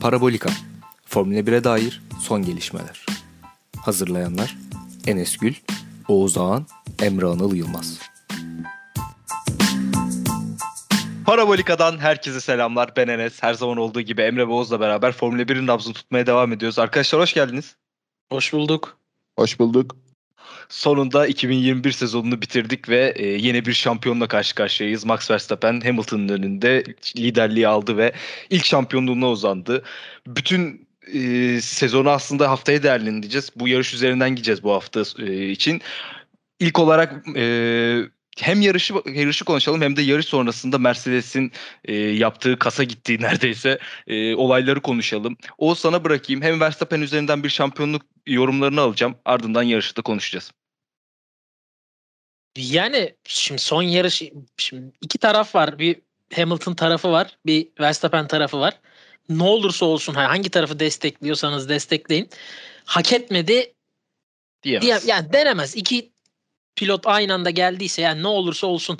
Parabolika Formula 1'e dair son gelişmeler. Hazırlayanlar Enes Gül, Oğuz Ağan, Emre Anıl Yılmaz. Parabolika'dan herkese selamlar. Ben Enes. Her zaman olduğu gibi Emre ve Oğuz'la beraber Formula 1'in nabzını tutmaya devam ediyoruz. Arkadaşlar hoş geldiniz. Hoş bulduk. Hoş bulduk. Sonunda 2021 sezonunu bitirdik ve e, yeni bir şampiyonla karşı karşıyayız. Max Verstappen Hamilton'ın önünde liderliği aldı ve ilk şampiyonluğuna uzandı. Bütün e, sezonu aslında haftaya değerlendireceğiz. Bu yarış üzerinden gideceğiz bu hafta e, için. İlk olarak e, hem yarışı yarışı konuşalım hem de yarış sonrasında Mercedes'in e, yaptığı kasa gittiği neredeyse e, olayları konuşalım. O sana bırakayım. Hem Verstappen üzerinden bir şampiyonluk yorumlarını alacağım. Ardından yarışı da konuşacağız. Yani şimdi son yarış şimdi iki taraf var. Bir Hamilton tarafı var, bir Verstappen tarafı var. Ne olursa olsun hangi tarafı destekliyorsanız destekleyin. Hak etmedi diyemez. Diye, yani denemez. İki pilot aynı anda geldiyse yani ne olursa olsun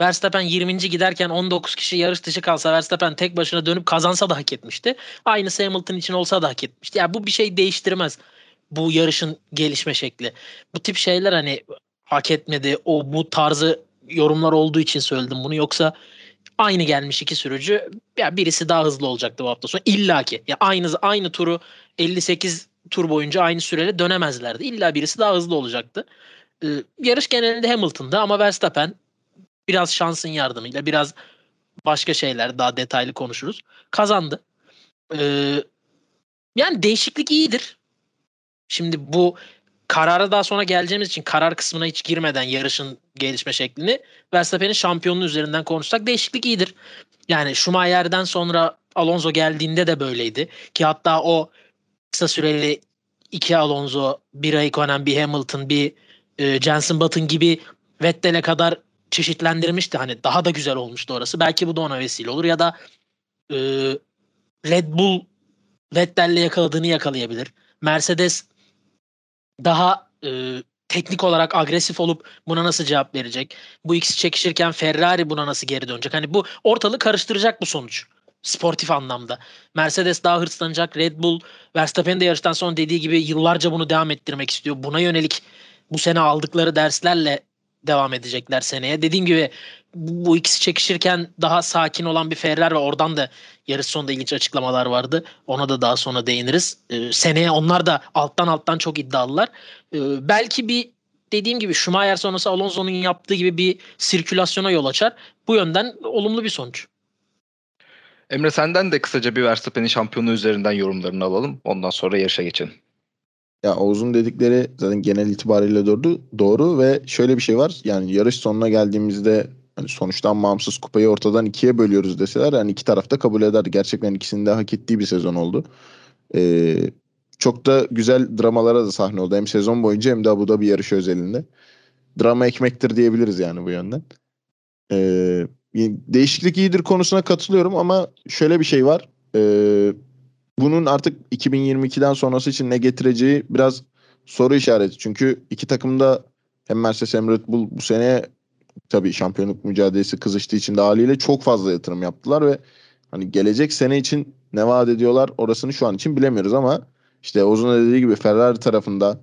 Verstappen 20. giderken 19 kişi yarış dışı kalsa Verstappen tek başına dönüp kazansa da hak etmişti. Aynısı Hamilton için olsa da hak etmişti. Yani bu bir şey değiştirmez bu yarışın gelişme şekli. Bu tip şeyler hani hak etmedi. O bu tarzı yorumlar olduğu için söyledim bunu. Yoksa aynı gelmiş iki sürücü ya birisi daha hızlı olacaktı bu hafta sonu. İlla ki ya aynı aynı turu 58 tur boyunca aynı süreyle dönemezlerdi. İlla birisi daha hızlı olacaktı. Ee, yarış genelinde Hamilton'da ama Verstappen biraz şansın yardımıyla biraz başka şeyler daha detaylı konuşuruz. Kazandı. Ee, yani değişiklik iyidir. Şimdi bu karara daha sonra geleceğimiz için karar kısmına hiç girmeden yarışın gelişme şeklini Verstappen'in şampiyonluğu üzerinden konuşsak değişiklik iyidir. Yani Schumacher'den sonra Alonso geldiğinde de böyleydi. Ki hatta o kısa süreli iki Alonso, bir Raikkonen, bir Hamilton, bir e, Jensen Button gibi Vettel'e kadar çeşitlendirmişti. Hani daha da güzel olmuştu orası. Belki bu da ona vesile olur ya da e, Red Bull Vettel'le yakaladığını yakalayabilir. Mercedes daha e, teknik olarak agresif olup buna nasıl cevap verecek? Bu ikisi çekişirken Ferrari buna nasıl geri dönecek? Hani bu ortalığı karıştıracak bu sonuç. Sportif anlamda. Mercedes daha hırslanacak. Red Bull Verstappen de yarıştan sonra dediği gibi yıllarca bunu devam ettirmek istiyor. Buna yönelik bu sene aldıkları derslerle devam edecekler seneye. Dediğim gibi bu ikisi çekişirken daha sakin olan bir Ferrari ve oradan da yarış sonunda ilginç açıklamalar vardı. Ona da daha sonra değiniriz. Ee, seneye onlar da alttan alttan çok iddialılar. Ee, belki bir dediğim gibi Schumacher sonrası Alonso'nun yaptığı gibi bir sirkülasyona yol açar. Bu yönden olumlu bir sonuç. Emre senden de kısaca bir Verstappen'in şampiyonu üzerinden yorumlarını alalım. Ondan sonra yarışa geçelim. Ya Oğuz'un dedikleri zaten genel itibariyle doğru, doğru ve şöyle bir şey var. Yani yarış sonuna geldiğimizde hani sonuçtan bağımsız kupayı ortadan ikiye bölüyoruz deseler yani iki tarafta kabul eder. Gerçekten ikisinin de hak ettiği bir sezon oldu. Ee, çok da güzel dramalara da sahne oldu. Hem sezon boyunca hem de Abu Dhabi yarışı özelinde. Drama ekmektir diyebiliriz yani bu yönden. Ee, değişiklik iyidir konusuna katılıyorum ama şöyle bir şey var. Ee, bunun artık 2022'den sonrası için ne getireceği biraz soru işareti. Çünkü iki takım da hem Mercedes hem Red Bull bu sene tabii şampiyonluk mücadelesi kızıştığı için de haliyle çok fazla yatırım yaptılar ve hani gelecek sene için ne vaat ediyorlar orasını şu an için bilemiyoruz ama işte Ozan'a dediği gibi Ferrari tarafında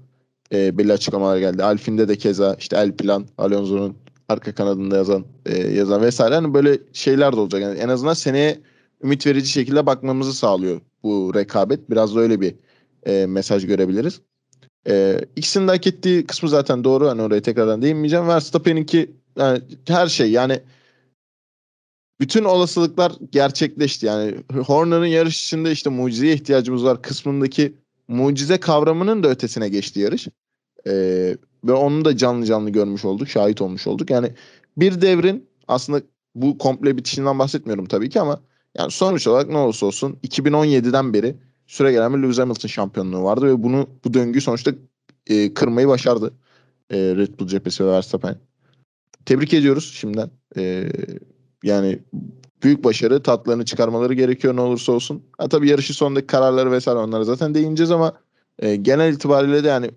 e, belli açıklamalar geldi. Alfine'de de keza işte El Plan, Alonso'nun arka kanadında yazan e, yazan vesaire hani böyle şeyler de olacak. Yani en azından seneye ümit verici şekilde bakmamızı sağlıyor bu rekabet. Biraz da öyle bir e, mesaj görebiliriz. E, ikisinin de hak ettiği kısmı zaten doğru. Hani oraya tekrardan değinmeyeceğim. Verstappen'inki yani her şey yani bütün olasılıklar gerçekleşti. Yani Horner'ın yarış içinde işte mucizeye ihtiyacımız var kısmındaki mucize kavramının da ötesine geçti yarış. Ee, ve onu da canlı canlı görmüş olduk, şahit olmuş olduk. Yani bir devrin aslında bu komple bitişinden bahsetmiyorum tabii ki ama yani sonuç olarak ne olursa olsun 2017'den beri süre gelen bir Lewis Hamilton şampiyonluğu vardı ve bunu bu döngüyü sonuçta e, kırmayı başardı. E, Red Bull cephesi ve Verstappen. Tebrik ediyoruz şimdiden. E, yani büyük başarı tatlarını çıkarmaları gerekiyor ne olursa olsun. Ha, tabii yarışı sonundaki kararları vesaire onlara zaten değineceğiz ama e, genel itibariyle de yani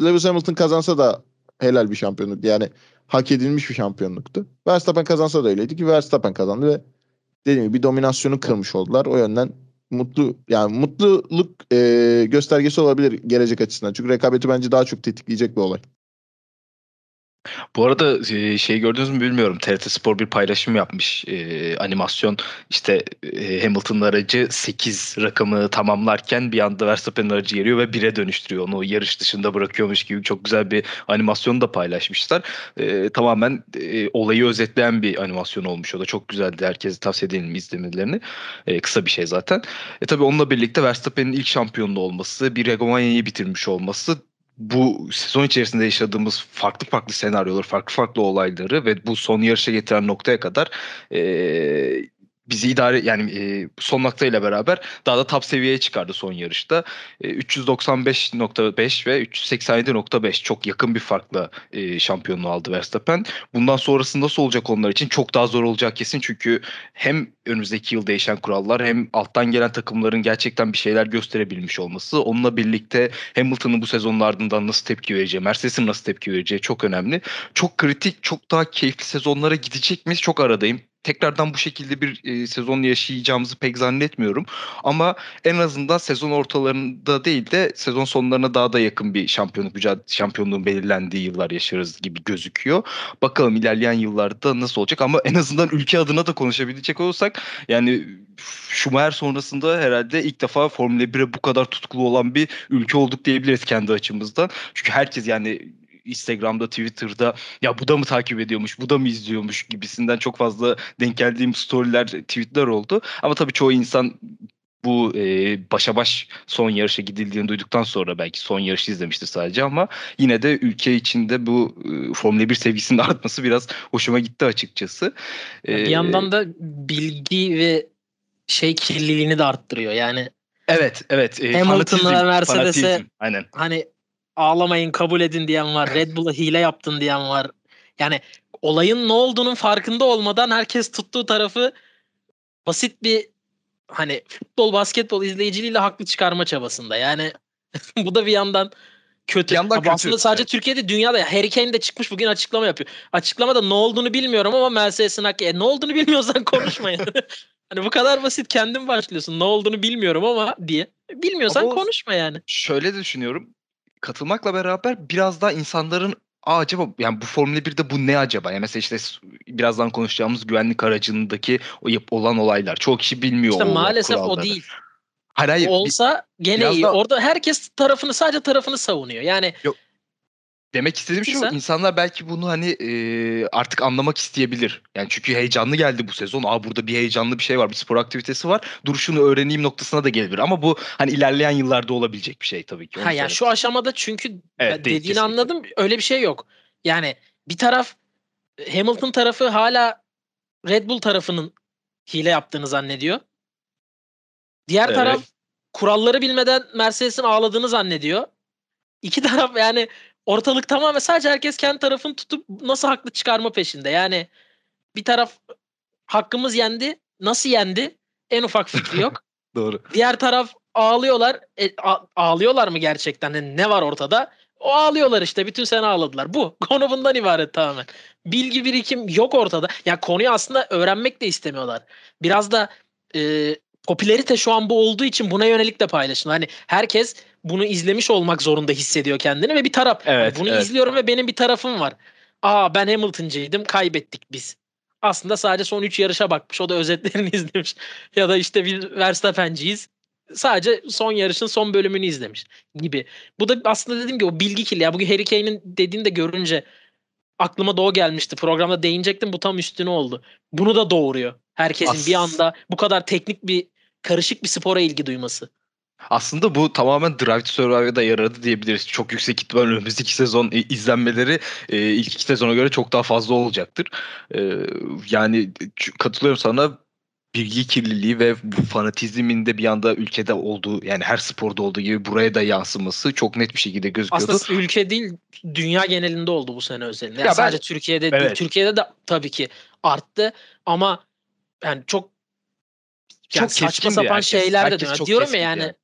Lewis Hamilton kazansa da helal bir şampiyonluk. Yani hak edilmiş bir şampiyonluktu. Verstappen kazansa da öyleydi ki Verstappen kazandı ve dediğim gibi bir dominasyonu kırmış oldular. O yönden mutlu yani mutluluk e, göstergesi olabilir gelecek açısından. Çünkü rekabeti bence daha çok tetikleyecek bir olay. Bu arada şey gördünüz mü bilmiyorum. TRT Spor bir paylaşım yapmış. E, animasyon işte e, Hamilton'ın aracı 8 rakamı tamamlarken bir anda Verstappen'in aracı geliyor ve 1'e dönüştürüyor. Onu yarış dışında bırakıyormuş gibi çok güzel bir animasyon da paylaşmışlar. E, tamamen e, olayı özetleyen bir animasyon olmuş. O da çok güzeldi. Herkese tavsiye edelim izlemelerini. E, kısa bir şey zaten. E, tabii onunla birlikte Verstappen'in ilk şampiyonluğu olması, bir hegemonyayı bitirmiş olması bu sezon içerisinde yaşadığımız farklı farklı senaryoları, farklı farklı olayları ve bu son yarışa getiren noktaya kadar e, bizi idare yani e, son noktayla beraber daha da top seviyeye çıkardı son yarışta. E, 395.5 ve 387.5 çok yakın bir farkla e, şampiyonluğu aldı Verstappen. Bundan sonrası nasıl olacak onlar için çok daha zor olacak kesin çünkü hem önümüzdeki yıl değişen kurallar hem alttan gelen takımların gerçekten bir şeyler gösterebilmiş olması onunla birlikte Hamilton'ın bu sezonun ardından nasıl tepki vereceği, Mercedes'in nasıl tepki vereceği çok önemli. Çok kritik, çok daha keyifli sezonlara gidecek miyiz? Çok aradayım tekrardan bu şekilde bir e, sezon yaşayacağımızı pek zannetmiyorum. Ama en azından sezon ortalarında değil de sezon sonlarına daha da yakın bir şampiyonluk şampiyonluğun belirlendiği yıllar yaşarız gibi gözüküyor. Bakalım ilerleyen yıllarda nasıl olacak ama en azından ülke adına da konuşabilecek olursak yani Schumacher sonrasında herhalde ilk defa Formula 1'e bu kadar tutkulu olan bir ülke olduk diyebiliriz kendi açımızdan. Çünkü herkes yani Instagram'da, Twitter'da ya bu da mı takip ediyormuş, bu da mı izliyormuş gibisinden çok fazla denk geldiğim storyler, tweetler oldu. Ama tabii çoğu insan bu e, başa baş son yarışa gidildiğini duyduktan sonra belki son yarışı izlemiştir sadece ama yine de ülke içinde bu e, Formula 1 sevgisinin artması biraz hoşuma gitti açıkçası. E, bir yandan da bilgi ve şey kirliliğini de arttırıyor. Yani Evet, evet. E, Hamilton'la Mercedes'e aynen. hani ağlamayın kabul edin diyen var. Red Bull'a hile yaptın diyen var. Yani olayın ne olduğunun farkında olmadan herkes tuttuğu tarafı basit bir hani futbol basketbol izleyiciliğiyle haklı çıkarma çabasında. Yani bu da bir yandan kötü. Bir yandan kötü. Aslında sadece evet. Türkiye'de dünyada Harry Kane de çıkmış bugün açıklama yapıyor. Açıklamada ne olduğunu bilmiyorum ama Mercedes'in hakkı. E, ne olduğunu bilmiyorsan konuşmayın. hani bu kadar basit kendin başlıyorsun. Ne olduğunu bilmiyorum ama diye. Bilmiyorsan ama konuşma yani. Şöyle düşünüyorum katılmakla beraber biraz daha insanların Aa, acaba yani bu Formula 1'de bu ne acaba? Yani mesela işte birazdan konuşacağımız güvenlik aracındaki o yap olan olaylar. Çoğu kişi bilmiyor işte o maalesef kuralları. o değil. Hayır, hayır, Olsa gene iyi. Da... Orada herkes tarafını sadece tarafını savunuyor. Yani Yok, Demek istediğim şu insanlar belki bunu hani e, artık anlamak isteyebilir. Yani çünkü heyecanlı geldi bu sezon. Aa burada bir heyecanlı bir şey var, bir spor aktivitesi var. Duruşunu öğreneyim noktasına da gelebilir. Ama bu hani ilerleyen yıllarda olabilecek bir şey tabii ki. ha yani şu aşamada çünkü evet, dediğini kesinlikle. anladım. Öyle bir şey yok. Yani bir taraf Hamilton tarafı hala Red Bull tarafının hile yaptığını zannediyor. Diğer evet. taraf kuralları bilmeden Mercedes'in ağladığını zannediyor. İki taraf yani ortalık tamamen sadece herkes kendi tarafını tutup nasıl haklı çıkarma peşinde. Yani bir taraf hakkımız yendi. Nasıl yendi? En ufak fikri yok. Doğru. Diğer taraf ağlıyorlar. E, a- ağlıyorlar mı gerçekten? Yani ne var ortada? O ağlıyorlar işte. Bütün sene ağladılar. Bu. Konu bundan ibaret tamamen. Bilgi birikim yok ortada. Ya yani konuyu aslında öğrenmek de istemiyorlar. Biraz da e, popülerite şu an bu olduğu için buna yönelik de paylaşın. Hani herkes bunu izlemiş olmak zorunda hissediyor kendini ve bir taraf. Evet, bunu evet. izliyorum ve benim bir tarafım var. Aa ben Hamilton'cıydım kaybettik biz. Aslında sadece son 3 yarışa bakmış. O da özetlerini izlemiş. ya da işte biz Verstappen'ciyiz. Sadece son yarışın son bölümünü izlemiş gibi. Bu da aslında dediğim gibi o bilgi kirli. Ya bugün Harry Kane'in dediğini de görünce aklıma da o gelmişti. Programda değinecektim bu tam üstüne oldu. Bunu da doğuruyor. Herkesin As- bir anda bu kadar teknik bir karışık bir spora ilgi duyması. Aslında bu tamamen Drive to Survive'a yaradı diyebiliriz. Çok yüksek ihtimal önümüzdeki sezon izlenmeleri e, ilk iki sezona göre çok daha fazla olacaktır. E, yani katılıyorum sana bilgi kirliliği ve bu fanatizmin de bir anda ülkede olduğu yani her sporda olduğu gibi buraya da yansıması çok net bir şekilde gözüküyordu. Aslında ülke değil dünya genelinde oldu bu sene özelinde. Yani ya sadece ben, Türkiye'de evet. değil. Türkiye'de de tabii ki arttı ama yani çok yani çok saçma sapan herkes. şeyler de dönüyor. Diyorum ya yani,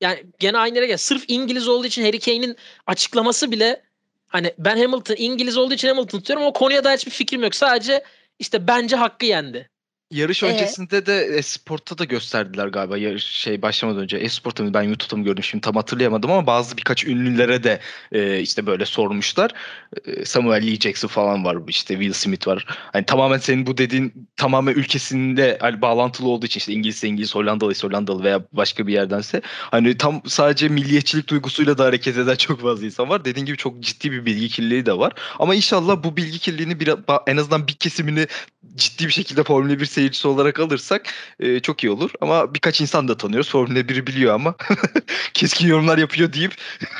yani gene aynı yere gel. Sırf İngiliz olduğu için Harry Kane'in açıklaması bile hani ben Hamilton İngiliz olduğu için Hamilton tutuyorum ama konuya dair hiçbir fikrim yok. Sadece işte bence hakkı yendi. Yarış Ee? öncesinde de Esport'ta da gösterdiler galiba yarış şey başlamadan önce. Esport'ta mı ben YouTube'da mı gördüm şimdi tam hatırlayamadım ama bazı birkaç ünlülere de e, işte böyle sormuşlar. E, Samuel Lee Jackson falan var işte Will Smith var. Hani tamamen senin bu dediğin tamamen ülkesinde hani bağlantılı olduğu için işte İngiliz İngiliz Hollandalı Hollandalı veya başka bir yerdense hani tam sadece milliyetçilik duygusuyla da hareket eden çok fazla insan var. Dediğin gibi çok ciddi bir bilgi kirliliği de var. Ama inşallah bu bilgi kirliliğini bir, en azından bir kesimini ciddi bir şekilde Formula 1 seyircisi olarak alırsak e, çok iyi olur. Ama birkaç insan da tanıyoruz. Formula 1'i biliyor ama keskin yorumlar yapıyor deyip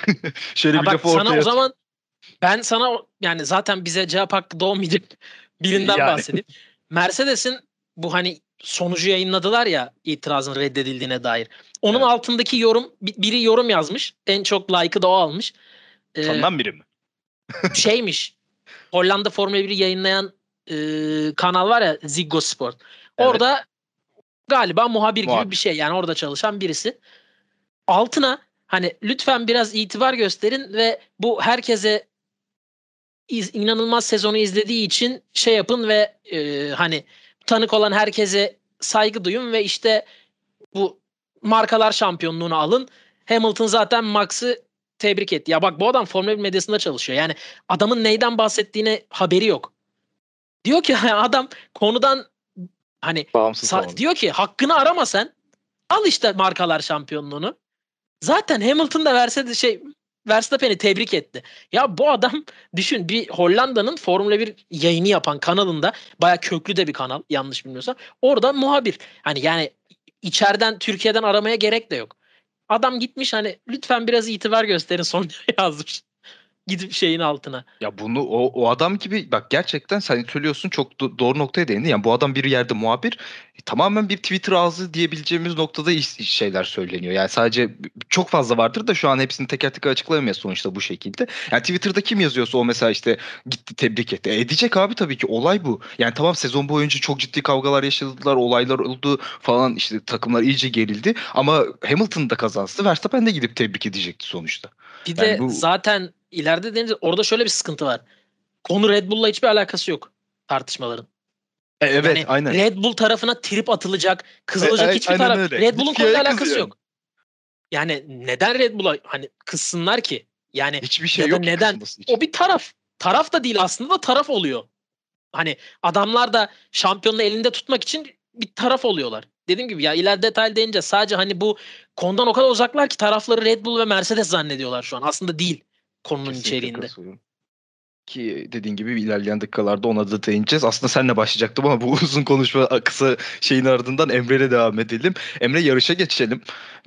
şöyle Ha bir lafı sana ortaya o zaman ben sana yani zaten bize cevap hakkı doğmayacak birinden Yani. bahsedeyim. Mercedes'in bu hani sonucu yayınladılar ya itirazın reddedildiğine dair. Onun Evet. altındaki yorum bi- biri yorum yazmış. En çok like'ı da o almış. Ee, tanınan biri mi? şeymiş. Hollanda Formula 1'i yayınlayan e, kanal var ya Ziggo Sport. Evet. Orada galiba muhabir gibi Muhabir. bir şey. Yani orada çalışan birisi. Altına hani lütfen biraz itibar gösterin ve bu herkese iz- inanılmaz sezonu izlediği için şey yapın ve e, hani tanık olan herkese saygı duyun ve işte bu markalar şampiyonluğunu alın. Hamilton zaten Max'ı tebrik etti. Ya bak bu adam Formula 1 medyasında çalışıyor. Yani adamın neyden bahsettiğine haberi yok. Diyor ki adam konudan hani Bağımsız sa- diyor ki hakkını arama sen. Al işte markalar şampiyonluğunu. Zaten Hamilton da verse de şey Verstappen'i tebrik etti. Ya bu adam düşün bir Hollanda'nın Formula 1 yayını yapan kanalında baya köklü de bir kanal yanlış bilmiyorsam. Orada muhabir. Hani yani içeriden Türkiye'den aramaya gerek de yok. Adam gitmiş hani lütfen biraz itibar gösterin son yazmış. Gidip şeyin altına. Ya bunu o, o adam gibi bak gerçekten sen söylüyorsun çok do- doğru noktaya değindin. Yani bu adam bir yerde muhabir e, tamamen bir Twitter ağzı diyebileceğimiz noktada iş- şeyler söyleniyor. Yani sadece çok fazla vardır da şu an hepsini teker teker açıklayamayız sonuçta bu şekilde. Yani Twitter'da kim yazıyorsa o mesela işte gitti tebrik etti. E, edecek abi tabii ki olay bu. Yani tamam sezon boyunca çok ciddi kavgalar yaşadılar, olaylar oldu falan işte takımlar iyice gerildi. Ama Hamilton da kazansı Verstappen de gidip tebrik edecekti sonuçta. Bir Yani de bu- zaten ileride deniz orada şöyle bir sıkıntı var. Konu Red Bull'la hiçbir alakası yok tartışmaların. E, evet Yani aynen. Red Bull tarafına trip atılacak, kızılacak E, hiçbir aynen taraf. öyle. Red Bull'un Hiçbir konuyla alakası kızıyor. yok. Yani neden Red Bull'a hani kızsınlar ki? Yani Hiçbir şey ya yok neden? o bir taraf. Taraf da değil aslında da taraf oluyor. Hani adamlar da şampiyonluğu elinde tutmak için bir taraf oluyorlar. Dediğim gibi ya ileride detay deyince sadece hani bu konudan o kadar uzaklar ki tarafları Red Bull ve Mercedes zannediyorlar şu an. Aslında değil konunun Kesinlikle içeriğinde. Ki dediğin gibi ilerleyen dakikalarda ona da değineceğiz. Aslında senle başlayacaktım ama bu uzun konuşma kısa şeyin ardından Emre'yle devam edelim. Emre yarışa geçelim.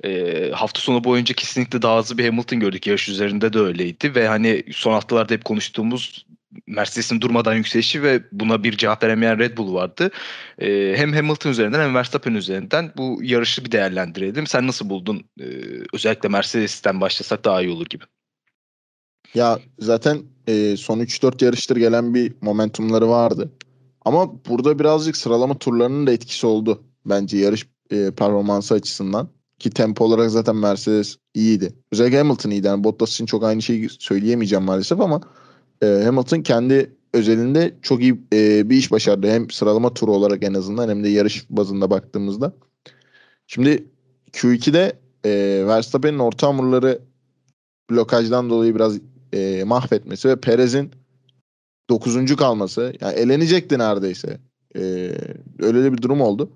Ee, hafta sonu boyunca kesinlikle daha hızlı bir Hamilton gördük. Yarış üzerinde de öyleydi ve hani son haftalarda hep konuştuğumuz Mercedes'in durmadan yükselişi ve buna bir cevap veremeyen Red Bull vardı. Ee, hem Hamilton üzerinden hem Verstappen üzerinden bu yarışı bir değerlendirelim. Sen nasıl buldun? Ee, özellikle Mercedes'ten başlasak daha iyi olur gibi. Ya zaten e, son 3-4 yarıştır gelen bir momentumları vardı. Ama burada birazcık sıralama turlarının da etkisi oldu. Bence yarış e, performansı açısından. Ki tempo olarak zaten Mercedes iyiydi. Özellikle Hamilton iyiydi. Yani Bottas için çok aynı şeyi söyleyemeyeceğim maalesef ama e, Hamilton kendi özelinde çok iyi e, bir iş başardı. Hem sıralama turu olarak en azından hem de yarış bazında baktığımızda. Şimdi Q2'de e, Verstappen'in orta hamurları blokajdan dolayı biraz e, mahvetmesi ve Perez'in 9. kalması yani elenecekti neredeyse. E, öyle bir durum oldu.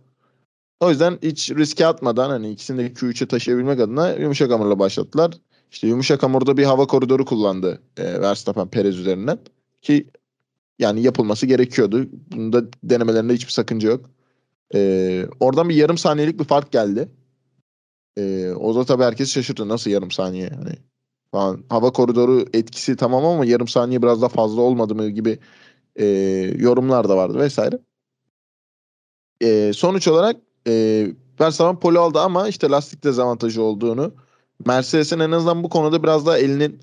O yüzden hiç riske atmadan hani ikisini de Q3'e taşıyabilmek adına yumuşak hamurla başlattılar. İşte yumuşak hamurda bir hava koridoru kullandı e, Verstappen Perez üzerinden ki yani yapılması gerekiyordu. Bunda denemelerinde hiçbir sakınca yok. E, oradan bir yarım saniyelik bir fark geldi. E, o da tabii herkes şaşırdı. Nasıl yarım saniye? Hani falan. Hava koridoru etkisi tamam ama yarım saniye biraz daha fazla olmadı mı gibi e, yorumlar da vardı vesaire. E, sonuç olarak e, Verstappen pole aldı ama işte lastik dezavantajı olduğunu Mercedes'in en azından bu konuda biraz daha elinin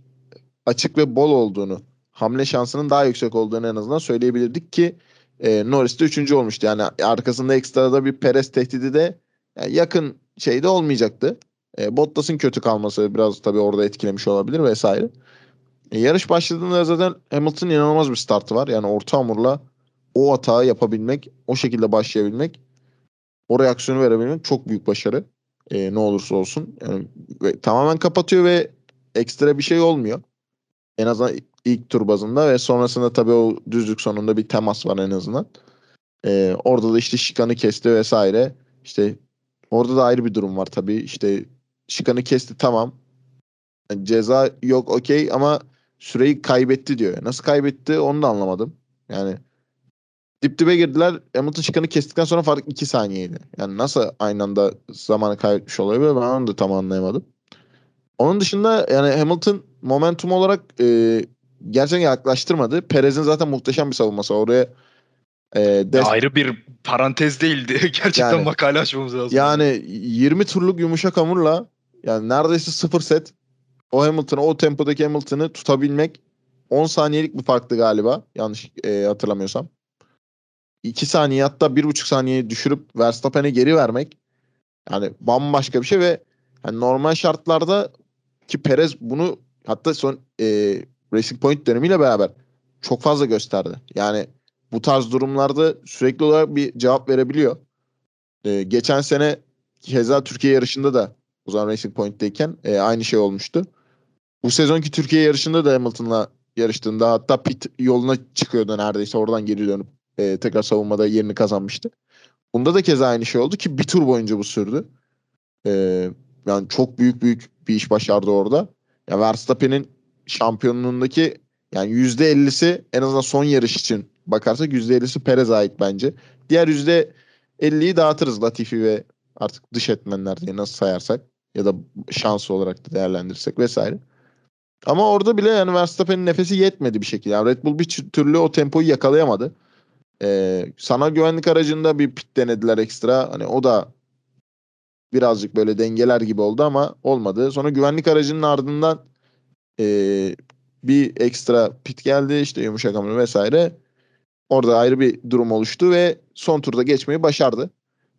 açık ve bol olduğunu hamle şansının daha yüksek olduğunu en azından söyleyebilirdik ki e, Norris de üçüncü olmuştu. Yani arkasında ekstrada bir Perez tehdidi de yani yakın şeyde olmayacaktı. E, Bottas'ın kötü kalması biraz tabii orada etkilemiş olabilir vesaire. E, yarış başladığında zaten Hamilton'ın inanılmaz bir startı var. Yani orta hamurla o hata yapabilmek, o şekilde başlayabilmek o reaksiyonu verebilmek çok büyük başarı. E, ne olursa olsun. Yani, ve, tamamen kapatıyor ve ekstra bir şey olmuyor. En azından ilk tur bazında ve sonrasında tabii o düzlük sonunda bir temas var en azından. E, orada da işte şikanı kesti vesaire. İşte orada da ayrı bir durum var tabii. İşte şikanı kesti tamam. Yani ceza yok okey ama süreyi kaybetti diyor. Nasıl kaybetti onu da anlamadım. Yani dip dibe girdiler. Hamilton çıkanı kestikten sonra fark 2 saniyeydi. Yani nasıl aynı anda zamanı kaybetmiş olabilir ben onu da tam anlayamadım. Onun dışında yani Hamilton momentum olarak e, gerçekten yaklaştırmadı. Perez'in zaten muhteşem bir savunması. Oraya e, dest- ayrı bir parantez değildi. Gerçekten yani, makale açmamız lazım. Yani 20 turluk yumuşak hamurla yani neredeyse sıfır set o Hamilton'ı o tempodaki Hamilton'ı tutabilmek 10 saniyelik bir farktı galiba. Yanlış e, hatırlamıyorsam. 2 saniye hatta 1,5 saniye düşürüp Verstappen'e geri vermek yani bambaşka bir şey ve yani normal şartlarda ki Perez bunu hatta son e, Racing Point dönemiyle beraber çok fazla gösterdi. Yani bu tarz durumlarda sürekli olarak bir cevap verebiliyor. E, geçen sene keza Türkiye yarışında da o Racing Point'teyken e, aynı şey olmuştu. Bu sezonki Türkiye yarışında da Hamilton'la yarıştığında hatta pit yoluna çıkıyordu neredeyse oradan geri dönüp e, tekrar savunmada yerini kazanmıştı. Bunda da keza aynı şey oldu ki bir tur boyunca bu sürdü. E, yani çok büyük büyük bir iş başardı orada. Ya Verstappen'in şampiyonluğundaki yani %50'si en azından son yarış için bakarsak %50'si Perez ait bence. Diğer %50'yi dağıtırız Latifi ve artık dış etmenler diye nasıl sayarsak ya da şans olarak da değerlendirirsek vesaire. Ama orada bile yani Verstappen'in nefesi yetmedi bir şekilde. Yani Red Bull bir türlü o tempoyu yakalayamadı. Ee, sana güvenlik aracında bir pit denediler ekstra. Hani o da birazcık böyle dengeler gibi oldu ama olmadı. Sonra güvenlik aracının ardından e, bir ekstra pit geldi işte yumuşak hamle vesaire. Orada ayrı bir durum oluştu ve son turda geçmeyi başardı.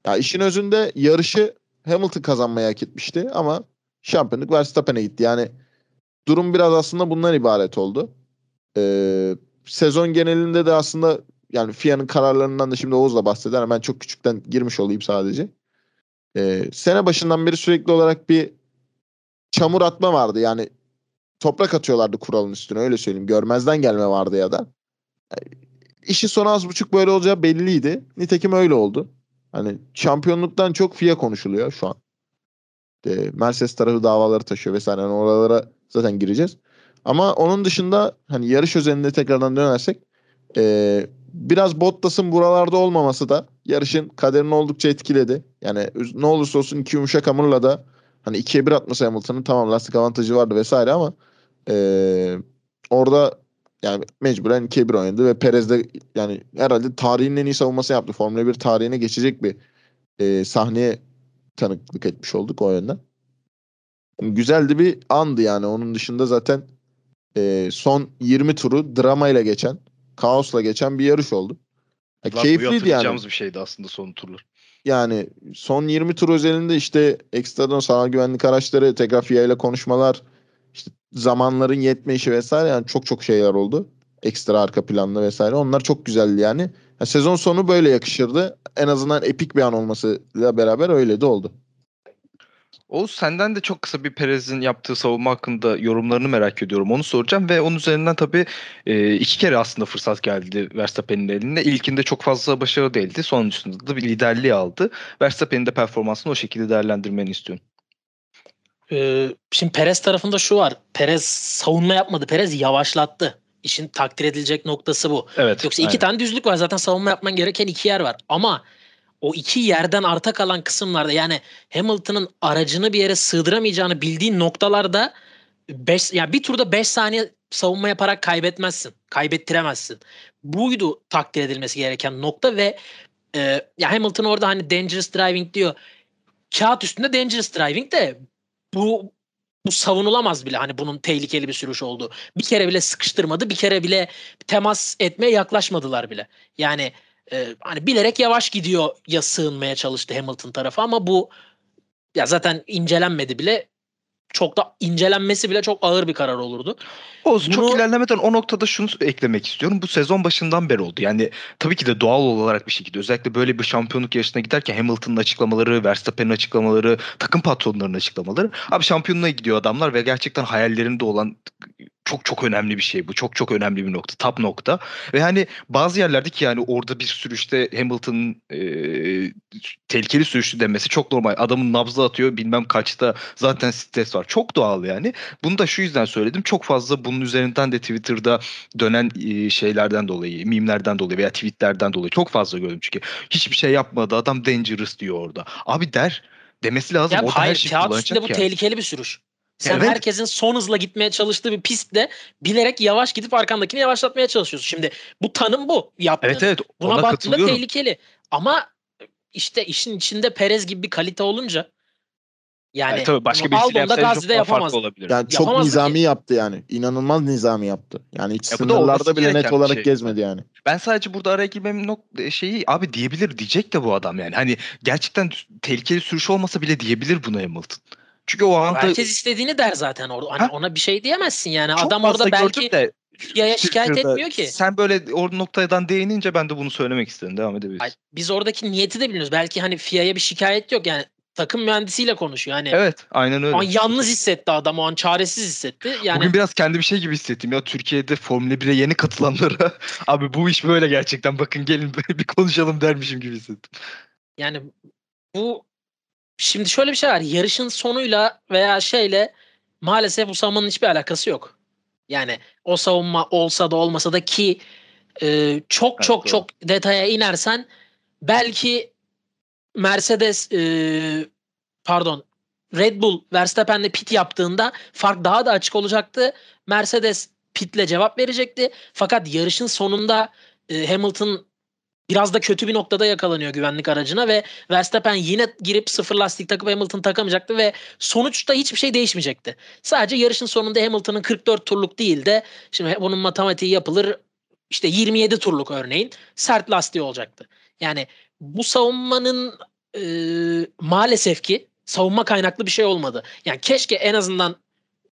Ya işin özünde yarışı Hamilton kazanmayı hak etmişti ama şampiyonluk Verstappen'e gitti. Yani durum biraz aslında bundan ibaret oldu. Ee, sezon genelinde de aslında yani FIA'nın kararlarından da şimdi Oğuz da bahseder. Ben çok küçükten girmiş olayım sadece. Ee, sene başından beri sürekli olarak bir çamur atma vardı. Yani toprak atıyorlardı kuralın üstüne öyle söyleyeyim. Görmezden gelme vardı ya da. Yani, işi sonu az buçuk böyle olacağı belliydi. Nitekim öyle oldu. Hani şampiyonluktan çok FIA konuşuluyor şu an. E, Mercedes tarafı davaları taşıyor vesaire. Yani oralara zaten gireceğiz. Ama onun dışında hani yarış özelinde tekrardan dönersek e, biraz Bottas'ın buralarda olmaması da yarışın kaderini oldukça etkiledi. Yani ne olursa olsun iki yumuşak hamurla da hani ikiye bir atması Hamilton'ın tamam lastik avantajı vardı vesaire ama e, orada yani mecburen 2'ye 1 oynadı ve Perez de yani herhalde tarihin en iyi savunması yaptı. Formula 1 tarihine geçecek bir e, sahneye tanıklık etmiş olduk o yönden. Güzeldi bir andı yani. Onun dışında zaten e, son 20 turu dramayla geçen, kaosla geçen bir yarış oldu. Ya, keyifliydi yani. bir şeydi aslında son turlar. Yani son 20 tur özelinde işte ekstradan sağ güvenlik araçları, tekrar FIA ile konuşmalar, işte zamanların yetmeyişi vesaire yani çok çok şeyler oldu. Ekstra arka planlı vesaire. Onlar çok güzeldi yani. yani sezon sonu böyle yakışırdı. En azından epik bir an olmasıyla beraber öyle de oldu. Oğuz senden de çok kısa bir Perez'in yaptığı savunma hakkında yorumlarını merak ediyorum. Onu soracağım ve onun üzerinden tabii e, iki kere aslında fırsat geldi Verstappen'in eline. İlkinde çok fazla başarılı değildi. Sonuncusunda da bir liderliği aldı. Verstappen'in de performansını o şekilde değerlendirmeni istiyorum. Ee, şimdi Perez tarafında şu var. Perez savunma yapmadı. Perez yavaşlattı. İşin takdir edilecek noktası bu. Evet, Yoksa iki aynen. tane düzlük var. Zaten savunma yapman gereken iki yer var. Ama o iki yerden arta kalan kısımlarda yani Hamilton'ın aracını bir yere sığdıramayacağını bildiğin noktalarda beş, yani bir turda 5 saniye savunma yaparak kaybetmezsin. Kaybettiremezsin. Buydu takdir edilmesi gereken nokta ve e, ya Hamilton orada hani dangerous driving diyor. Kağıt üstünde dangerous driving de bu bu savunulamaz bile hani bunun tehlikeli bir sürüş oldu. Bir kere bile sıkıştırmadı, bir kere bile temas etmeye yaklaşmadılar bile. Yani e, hani bilerek yavaş gidiyor ya sığınmaya çalıştı Hamilton tarafı ama bu ya zaten incelenmedi bile çok da incelenmesi bile çok ağır bir karar olurdu. Oğuz Bunu- çok ilerlemeden o noktada şunu eklemek istiyorum. Bu sezon başından beri oldu. Yani tabii ki de doğal olarak bir şekilde özellikle böyle bir şampiyonluk yarışına giderken Hamilton'ın açıklamaları, Verstappen'in açıklamaları, takım patronlarının açıklamaları. Abi şampiyonluğa gidiyor adamlar ve gerçekten hayallerinde olan çok çok önemli bir şey bu. Çok çok önemli bir nokta. Top nokta. Ve hani bazı yerlerde ki yani orada bir sürüşte Hamilton'ın e, tehlikeli sürüştü demesi çok normal. Adamın nabzı atıyor bilmem kaçta zaten stres var. Çok doğal yani. Bunu da şu yüzden söyledim. Çok fazla bunun üzerinden de Twitter'da dönen e, şeylerden dolayı, mimlerden dolayı veya tweetlerden dolayı çok fazla gördüm çünkü. Hiçbir şey yapmadı. Adam dangerous diyor orada. Abi der. Demesi lazım. Ya orada hayır her şeyi kağıt üstünde bu yani. tehlikeli bir sürüş. Sen Evet. herkesin son hızla gitmeye çalıştığı bir pistte bilerek yavaş gidip arkandakini yavaşlatmaya çalışıyorsun. Şimdi bu tanım bu yaptığın. Evet evet Buna baktığında tehlikeli. Ama işte işin içinde Perez gibi bir kalite olunca yani Yani tabii başka birisiyle yapsaydı çok Gazi'de daha farklı olabilir. Yani çok Yapamazdı nizami ki. yaptı yani. İnanılmaz nizami yaptı. Yani hiç Ya bu da olması sınırlarda bile net olarak şey. gezmedi yani. Ben sadece burada araya girmemin nok- şeyi abi diyebilir diyecek de bu adam yani. Hani gerçekten tehlikeli sürüş olmasa bile diyebilir bunu Hamilton. Çünkü o anda herkes istediğini der zaten orada. Hani Ha? ona bir şey diyemezsin yani. çok Adam orada belki de yaya şikayet etmiyor ki. Sen böyle o noktadan değinince ben de bunu söylemek istedim. Devam edebiliriz. Ay, biz oradaki niyeti de bilmiyoruz. Belki hani FIA'ya bir şikayet yok. Yani takım mühendisiyle konuşuyor. Hani Evet aynen öyle. o an yalnız hissetti adam. O an çaresiz hissetti. Yani Bugün biraz kendi bir şey gibi hissettim ya Türkiye'de Formula 1'e yeni katılanlara abi bu iş böyle gerçekten bakın gelin bir konuşalım dermişim gibi hissettim. Yani bu şimdi şöyle bir şey var. Yarışın sonuyla veya şeyle maalesef bu savunmanın hiçbir alakası yok. Yani o savunma olsa da olmasa da ki e, çok Evet, çok doğru. çok detaya inersen belki Mercedes e, pardon Red Bull Verstappen'le pit yaptığında fark daha da açık olacaktı. Mercedes pitle cevap verecekti. Fakat yarışın sonunda e, Hamilton biraz da kötü bir noktada yakalanıyor güvenlik aracına ve Verstappen yine girip sıfır lastik takıp Hamilton takamayacaktı ve sonuçta hiçbir şey değişmeyecekti. Sadece yarışın sonunda Hamilton'ın 44 turluk değil de şimdi bunun matematiği yapılır işte 27 turluk örneğin sert lastiği olacaktı. Yani bu savunmanın e, maalesef ki savunma kaynaklı bir şey olmadı. Yani keşke en azından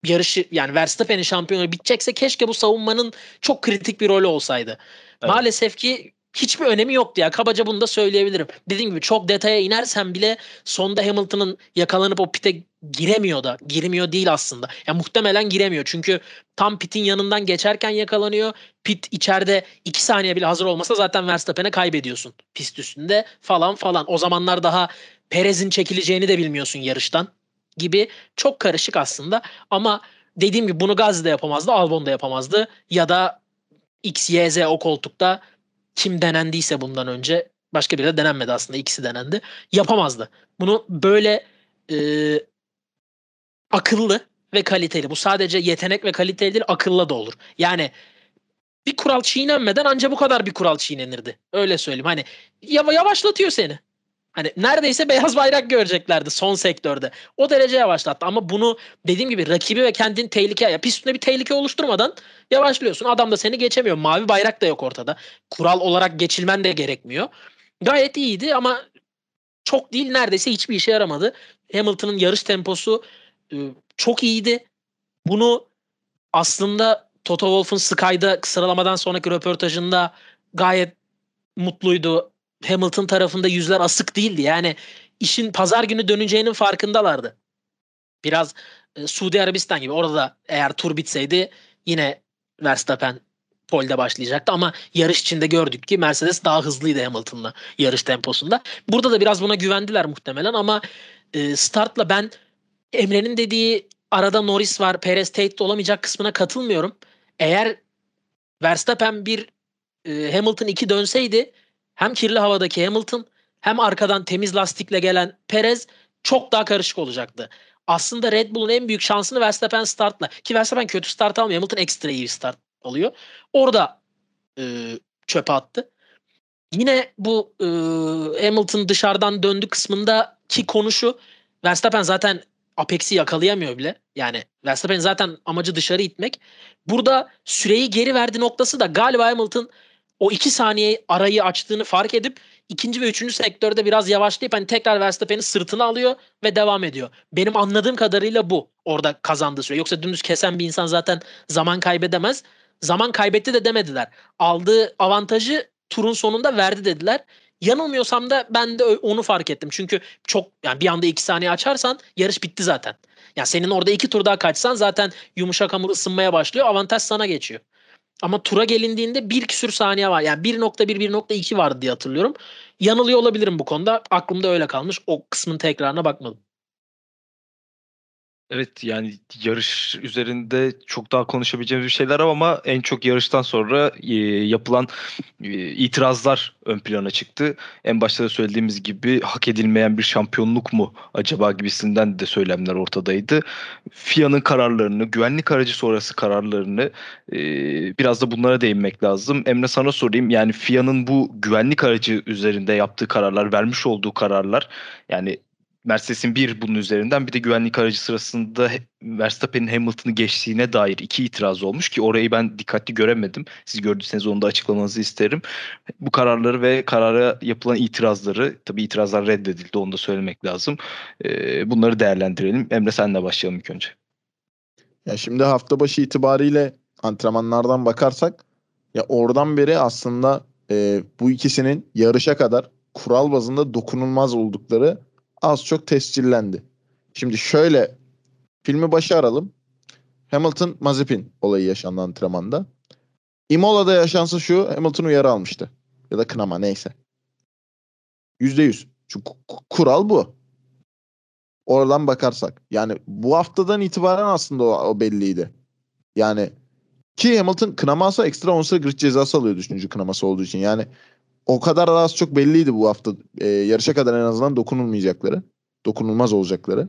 yarışı yani Verstappen'in şampiyonu bitecekse keşke bu savunmanın çok kritik bir rolü olsaydı. Evet. Maalesef ki hiçbir önemi yoktu ya. Kabaca bunu da söyleyebilirim. Dediğim gibi çok detaya inersen bile sonda Hamilton'ın yakalanıp o pite giremiyor da. Girmiyor değil aslında. Ya muhtemelen giremiyor. Çünkü tam pitin yanından geçerken yakalanıyor. Pit içeride 2 saniye bile hazır olmasa zaten Verstappen'e kaybediyorsun pist üstünde falan falan. O zamanlar daha Perez'in çekileceğini de bilmiyorsun yarıştan gibi çok karışık aslında ama dediğim gibi bunu Gazi de yapamazdı, Albon da yapamazdı ya da X, Y, Z o koltukta kim denendiyse bundan önce başka biri de denenmedi aslında ikisi denendi. Yapamazdı. Bunu böyle e, akıllı ve kaliteli. Bu sadece yetenek ve kaliteli değil akılla da olur. Yani bir kural çiğnenmeden anca bu kadar bir kural çiğnenirdi. Öyle söyleyeyim. Hani yava- yavaşlatıyor seni. Hani neredeyse beyaz bayrak göreceklerdi son sektörde. O derece yavaşlattı ama bunu dediğim gibi rakibi ve kendin tehlike ya pist üstünde bir tehlike oluşturmadan yavaşlıyorsun. Adam da seni geçemiyor. Mavi bayrak da yok ortada. Kural olarak geçilmen de gerekmiyor. Gayet iyiydi ama çok değil neredeyse hiçbir işe yaramadı. Hamilton'ın yarış temposu e, çok iyiydi. Bunu aslında Toto Wolff'un Sky'da sıralamadan sonraki röportajında gayet mutluydu. Hamilton tarafında yüzler asık değildi. Yani işin pazar günü döneceğinin farkındalardı. Biraz e, Suudi Arabistan gibi orada da eğer tur bitseydi yine Verstappen polde başlayacaktı ama yarış içinde gördük ki Mercedes daha hızlıydı Hamilton'la yarış temposunda. Burada da biraz buna güvendiler muhtemelen ama e, startla ben Emre'nin dediği arada Norris var, Perez Tate olamayacak kısmına katılmıyorum. Eğer Verstappen bir e, Hamilton 2 dönseydi hem kirli havadaki Hamilton hem arkadan temiz lastikle gelen Perez çok daha karışık olacaktı. Aslında Red Bull'un en büyük şansını Verstappen startla ki Verstappen kötü start almıyor. Hamilton ekstra iyi bir start alıyor. Orada e, çöpe attı. Yine bu e, Hamilton dışarıdan döndü kısmında ki konuşu Verstappen zaten Apex'i yakalayamıyor bile. Yani Verstappen zaten amacı dışarı itmek. Burada süreyi geri verdi noktası da galiba Hamilton o iki saniye arayı açtığını fark edip ikinci ve üçüncü sektörde biraz yavaşlayıp hani tekrar Verstappen'i sırtına alıyor ve devam ediyor. Benim anladığım kadarıyla bu. orada kazandığı süre. Yoksa dümdüz kesen bir insan zaten zaman kaybedemez. Zaman kaybetti de demediler. Aldığı avantajı turun sonunda verdi dediler. Yanılmıyorsam da ben de onu fark ettim. Çünkü çok yani bir anda iki saniye açarsan yarış bitti zaten. Yani senin orada iki tur daha kaçsan zaten yumuşak hamur ısınmaya başlıyor. Avantaj sana geçiyor. Ama tura gelindiğinde bir küsür saniye var. Yani 1.1 1.2 vardı diye hatırlıyorum. Yanılıyor olabilirim bu konuda. Aklımda öyle kalmış. O kısmın tekrarına bakmadım. Evet yani yarış üzerinde çok daha konuşabileceğimiz bir şeyler ama en çok yarıştan sonra e, yapılan e, itirazlar ön plana çıktı. En başta da söylediğimiz gibi hak edilmeyen bir şampiyonluk mu acaba gibisinden de söylemler ortadaydı. FIA'nın kararlarını, güvenlik aracı sonrası kararlarını e, biraz da bunlara değinmek lazım. Emre sana sorayım yani FIA'nın bu güvenlik aracı üzerinde yaptığı kararlar, vermiş olduğu kararlar yani Mercedes'in bir bunun üzerinden bir de güvenlik aracı sırasında Verstappen'in Hamilton'ı geçtiğine dair iki itiraz olmuş ki orayı ben dikkatli göremedim. Siz gördüyseniz onu da açıklamanızı isterim. Bu kararları ve karara yapılan itirazları tabii itirazlar reddedildi onu da söylemek lazım. Ee, bunları değerlendirelim. Emre senle başlayalım ilk önce. Ya şimdi hafta başı itibariyle antrenmanlardan bakarsak ya oradan beri aslında e, bu ikisinin yarışa kadar kural bazında dokunulmaz oldukları az çok tescillendi. Şimdi şöyle filmi başa aralım. Hamilton Mazepin olayı yaşandı antrenmanda. Imola'da yaşansa şu Hamilton uyarı almıştı. Ya da kınama neyse. Yüzde yüz. Çünkü kural bu. Oradan bakarsak. Yani bu haftadan itibaren aslında o, o belliydi. Yani ki Hamilton kınaması ekstra 10 sıra grid cezası alıyor düşünücü kınaması olduğu için. Yani o kadar az çok belliydi bu hafta. E, yarışa kadar en azından dokunulmayacakları. Dokunulmaz olacakları.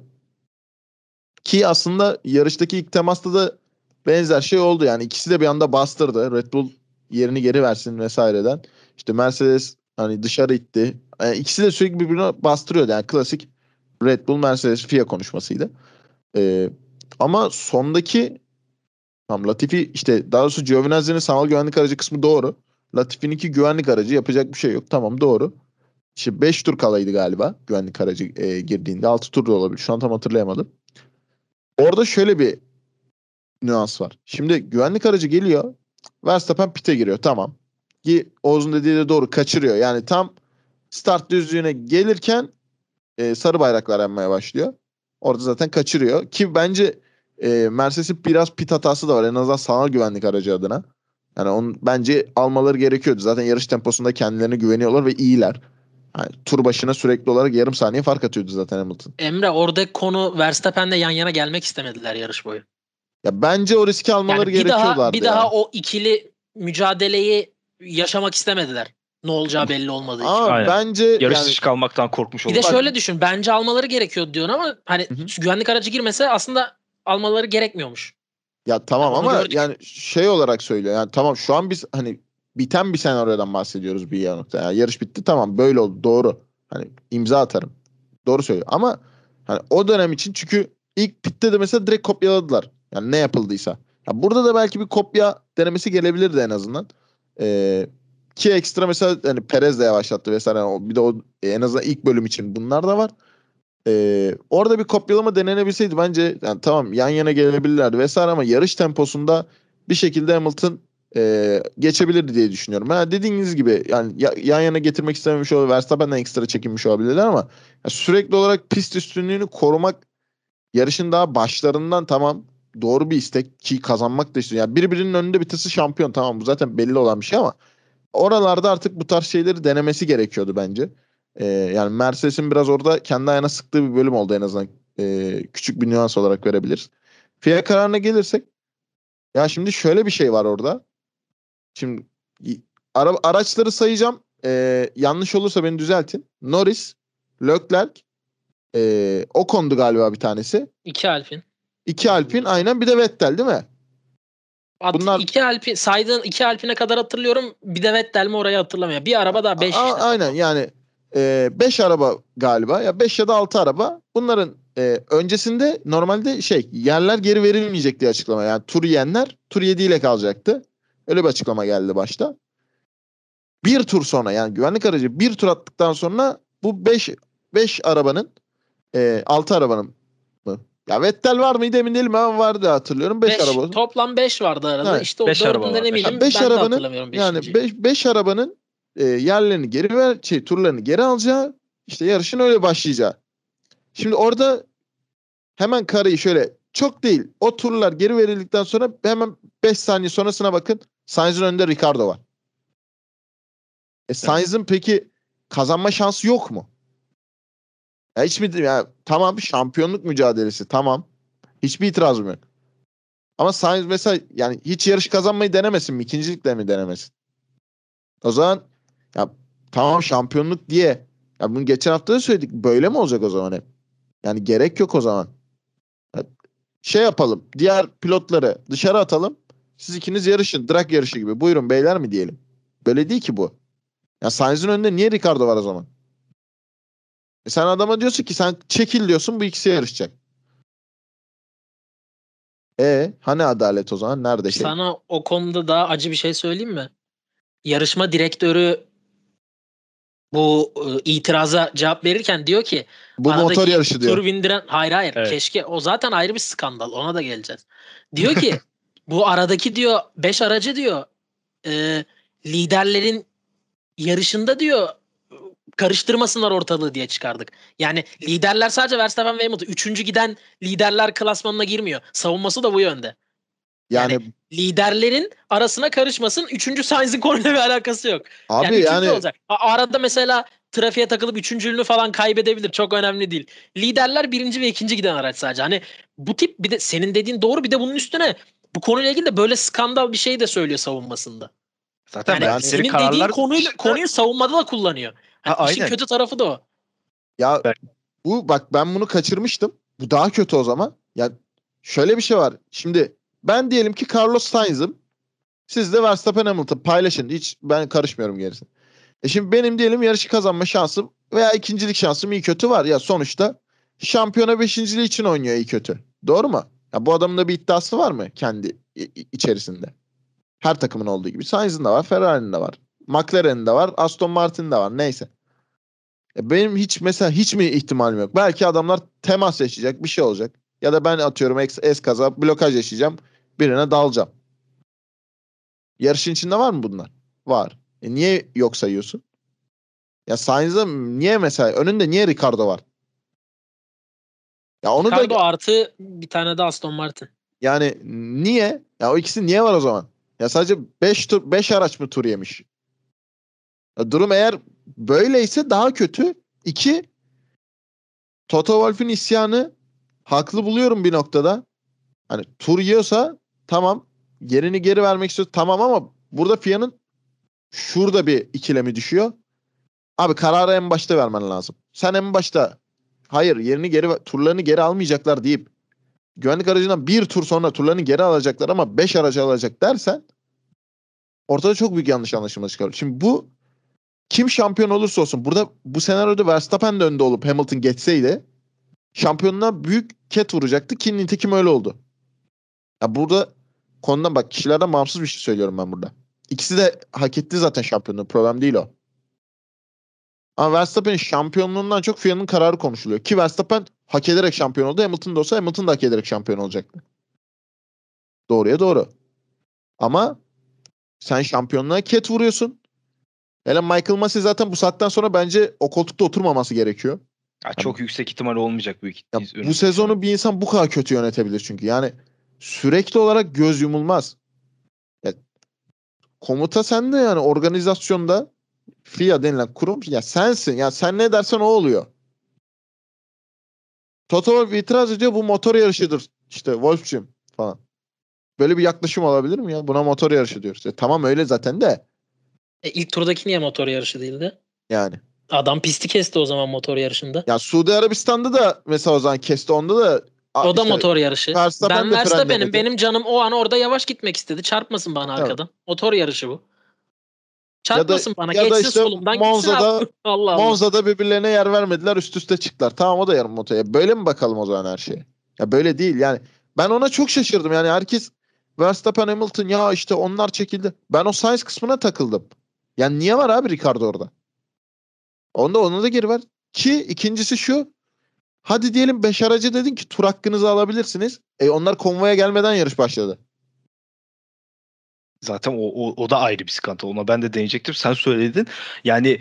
Ki aslında yarıştaki ilk temasta da benzer şey oldu. Yani ikisi de bir anda bastırdı. Red Bull yerini geri versin vesaireden. İşte Mercedes hani dışarı itti. Yani ikisi de sürekli birbirine bastırıyordu. Yani klasik Red Bull Mercedes FIA konuşmasıydı. Ee, ama sondaki tam Latifi işte daha doğrusu Giovinazzi'nin sanal güvenlik aracı kısmı doğru. Latifi'ninki güvenlik aracı yapacak bir şey yok. Tamam doğru. İşte 5 tur kalaydı galiba güvenlik aracı e, girdiğinde. 6 tur da olabilir. Şu an tam hatırlayamadım. Orada şöyle bir nüans var. Şimdi güvenlik aracı geliyor. Verstappen pite giriyor. Tamam. Ki Oğuz'un dediği de doğru kaçırıyor. Yani tam start düzlüğüne gelirken e, sarı bayraklar yanmaya başlıyor. Orada zaten kaçırıyor. Ki bence e, Mercedes'in biraz pit hatası da var. En azından sanal güvenlik aracı adına. Yani onun bence almaları gerekiyordu. Zaten yarış temposunda kendilerine güveniyorlar ve iyiler. Yani tur başına sürekli olarak yarım saniye fark atıyordu zaten Hamilton. Emre orada konu Verstappen'le yan yana gelmek istemediler yarış boyu. Ya bence o riski almaları yani bir daha, bir yani. daha o ikili mücadeleyi yaşamak istemediler. Ne olacağı belli olmadığı için. Ama bence yarış yani, dışı kalmaktan korkmuş oldular. Bir de şöyle düşün. Bence almaları gerekiyor diyorsun ama hani Hı-hı. güvenlik aracı girmese aslında almaları gerekmiyormuş. Ya tamam yani ama gördük. yani şey olarak söylüyor. Yani tamam şu an biz hani biten bir senaryodan bahsediyoruz bir nokta. Yani yarış bitti tamam böyle oldu doğru. Hani imza atarım. Doğru söylüyor. Ama hani o dönem için çünkü ilk pitte de mesela direkt kopyaladılar. Yani ne yapıldıysa. Ya burada da belki bir kopya denemesi gelebilirdi en azından. Ee, ki ekstra mesela hani Perez de yavaşlattı vesaire. Yani bir de o en azından ilk bölüm için bunlar da var. Ee, orada bir kopyalama denenebilseydi bence yani tamam yan yana gelebilirlerdi vesaire ama yarış temposunda bir şekilde Hamilton e, geçebilirdi diye düşünüyorum. Yani dediğiniz gibi yani ya, yan yana getirmek istememiş olabilir. Verstappen'den ekstra çekinmiş olabilirler ama yani sürekli olarak pist üstünlüğünü korumak yarışın daha başlarından tamam doğru bir istek ki kazanmak da istiyor. Yani birbirinin önünde bitesi şampiyon tamam bu zaten belli olan bir şey ama oralarda artık bu tarz şeyleri denemesi gerekiyordu bence. Ee, yani Mercedes'in biraz orada kendi ayağına sıktığı bir bölüm oldu en azından. Ee, küçük bir nüans olarak verebiliriz. FIA kararına gelirsek ya şimdi şöyle bir şey var orada. Şimdi ara, araçları sayacağım. Ee, yanlış olursa beni düzeltin. Norris, Leclerc, e, Ocon'du galiba bir tanesi. İki Alpin. İki Alpin aynen bir de Vettel değil mi? At, Bunlar iki Alpin saydığın iki Alpin'e kadar hatırlıyorum. Bir de Vettel mi orayı hatırlamıyorum. Bir araba daha beş. A, işte. Aynen yani e, beş araba galiba ya beş ya da altı araba. Bunların e, öncesinde normalde şey yerler geri verilmeyecek diye açıklama. Yani tur yiyenler tur yediğiyle kalacaktı. Öyle bir açıklama geldi başta. Bir tur sonra yani güvenlik aracı bir tur attıktan sonra bu beş beş arabanın e, 6 arabanın mı? Ya Vettel var mıydı emin değilim ama vardı hatırlıyorum. 5 Beş- araba. Toplam 5 vardı arada. Evet, işte o beş araba dördünden var. eminim. Ya beş ben de arabanın- Yani beşinciyi. 5 arabanın e, yerlerini geri ver, şey turlarını geri alacağı, işte yarışın öyle başlayacağı. Şimdi orada hemen karayı şöyle çok değil. O turlar geri verildikten sonra hemen 5 saniye sonrasına bakın. Sainz'in önünde Ricardo var. E Sainz'in peki kazanma şansı yok mu? Ya hiç mi ya tamam şampiyonluk mücadelesi tamam. Hiçbir itirazım yok. Ama Sainz mesela yani hiç yarış kazanmayı denemesin mi? İkincilikle mi denemesin? O zaman ya tamam şampiyonluk diye ya bunu geçen hafta da söyledik. Böyle mi olacak o zaman hep? Yani gerek yok o zaman. Ya şey yapalım. Diğer pilotları dışarı atalım. Siz ikiniz yarışın. Drag yarışı gibi. Buyurun beyler mi diyelim. Böyle değil ki bu. Ya Sainz'in önünde niye Ricardo var o zaman? E sen adama diyorsun ki sen çekil diyorsun bu ikisi yarışacak. E hani adalet o zaman? Nerede şey? Sana o konuda daha acı bir şey söyleyeyim mi? Yarışma direktörü bu e, itiraza cevap verirken diyor ki Bu motor yarışı diyor. Tur bindiren hayır hayır Evet. keşke o zaten ayrı bir skandal ona da geleceğiz. Diyor ki bu aradaki diyor 5 aracı diyor e, liderlerin yarışında diyor karıştırmasınlar ortalığı diye çıkardık. Yani liderler sadece Verstappen ve Hamilton. Üçüncü giden liderler klasmanına girmiyor. Savunması da bu yönde. Yani, Liderlerin arasına karışmasın. Üçüncü Sainz'in konuyla bir alakası yok. abi yani, yani, olacak. Arada mesela trafiğe takılıp üçüncülüğünü falan kaybedebilir. Çok önemli değil. Liderler birinci ve ikinci giden araç sadece. Hani bu tip bir de senin dediğin doğru bir de bunun üstüne bu konuyla ilgili de böyle skandal bir şey de söylüyor savunmasında. Zaten Yani, yani- senin verdikleri dediğin kararlar konuyu, konuyu savunmada da kullanıyor. Hani Ha, işin aynen. kötü tarafı da o. ya Ben- bu bak ben bunu kaçırmıştım. Bu daha kötü o zaman. Ya şöyle bir şey var. Şimdi ben diyelim ki Carlos Sainz'ım. Siz de Verstappen Hamilton paylaşın. Hiç ben karışmıyorum gerisine. E şimdi benim diyelim yarışı kazanma şansım veya ikincilik şansım iyi kötü var. Ya sonuçta şampiyona beşinciliği için oynuyor iyi kötü. Doğru mu? Ya bu adamın da bir iddiası var mı kendi içerisinde? Her takımın olduğu gibi. Sainz'in de var, Ferrari'nin de var. McLaren'in de var, Aston Martin'in de var. Neyse. E benim hiç mesela hiç mi ihtimalim yok? Belki adamlar temas yaşayacak, bir şey olacak. Ya da ben atıyorum es, es kaza, blokaj yaşayacağım. Birine dalacağım. Yarışın içinde var mı bunlar? Var. E niye yok sayıyorsun? Ya Sainz'a niye mesela önünde niye Ricardo var? Ya onu Ricardo da artı bir tane de Aston Martin. yani niye? Ya o ikisi niye var o zaman? Ya sadece 5 tur 5 araç mı tur yemiş? Ya durum eğer böyleyse daha kötü. İki Toto Wolff'ün isyanı haklı buluyorum bir noktada. Hani tur yiyorsa tamam yerini geri vermek istiyor tamam ama burada FIA'nın şurada bir ikilemi düşüyor. Abi kararı en başta vermen lazım. Sen en başta hayır yerini geri turlarını geri almayacaklar deyip güvenlik aracından bir tur sonra turlarını geri alacaklar ama 5 aracı alacak dersen ortada çok büyük yanlış anlaşılma çıkar. Şimdi bu kim şampiyon olursa olsun burada bu senaryoda Verstappen de önde olup Hamilton geçseydi şampiyonluğa büyük ket vuracaktı ki nitekim öyle oldu. Ya burada konudan bak kişilerden bağımsız bir şey söylüyorum ben burada. İkisi de hak etti zaten şampiyonluğu. Problem değil o. Ama Verstappen'in şampiyonluğundan çok Fia'nın kararı konuşuluyor. Ki Verstappen hak ederek şampiyon oldu. Hamilton da olsa Hamilton da hak ederek şampiyon olacaktı. Doğruya doğru. Ama sen şampiyonluğa ket vuruyorsun. Hele Michael Massey zaten bu saatten sonra bence o koltukta oturmaması gerekiyor. Ya çok yüksek ihtimal olmayacak büyük Ya ihtimal. bu sezonu bir insan bu kadar kötü yönetebilir çünkü. Yani sürekli olarak göz yumulmaz. Ya, komuta sende yani organizasyonda FIA denilen kurum ya sensin. Ya sen ne dersen o oluyor. Toto Wolff itiraz ediyor bu motor yarışıdır. İşte Wolff'cim falan. Böyle bir yaklaşım olabilir mi ya? Buna motor yarışı diyoruz. E, tamam öyle zaten de E, ilk turdaki niye motor yarışı değildi? yani. Adam pisti kesti o zaman motor yarışında. Ya Suudi Arabistan'da da mesela o zaman kesti onda da O da işte motor yarışı. Verstappen ben de Verstappen'im. Benim canım o an orada yavaş gitmek istedi. Çarpmasın bana Evet. arkadan. Motor yarışı bu. Çarpmasın bana. ya da Geçsin işte solumdan gitsin Monza'da-. Allah Allah. Monza'da birbirlerine yer vermediler üst üste çıktılar. Tamam o da yarım motoya. Böyle mi bakalım o zaman her şeye? Ya böyle değil yani. Ben ona çok şaşırdım. Yani herkes Verstappen Hamilton ya işte onlar çekildi. Ben o Sainz kısmına takıldım. Yani niye var abi Ricardo orada? Onda ona da geri ver. Ki ikincisi şu. Hadi diyelim 5 aracı dedin ki tur hakkınızı alabilirsiniz. E onlar konvoya gelmeden yarış başladı. Zaten o, o, o da ayrı bir sıkıntı. Ona ben de değinecektim. Sen söyledin. Yani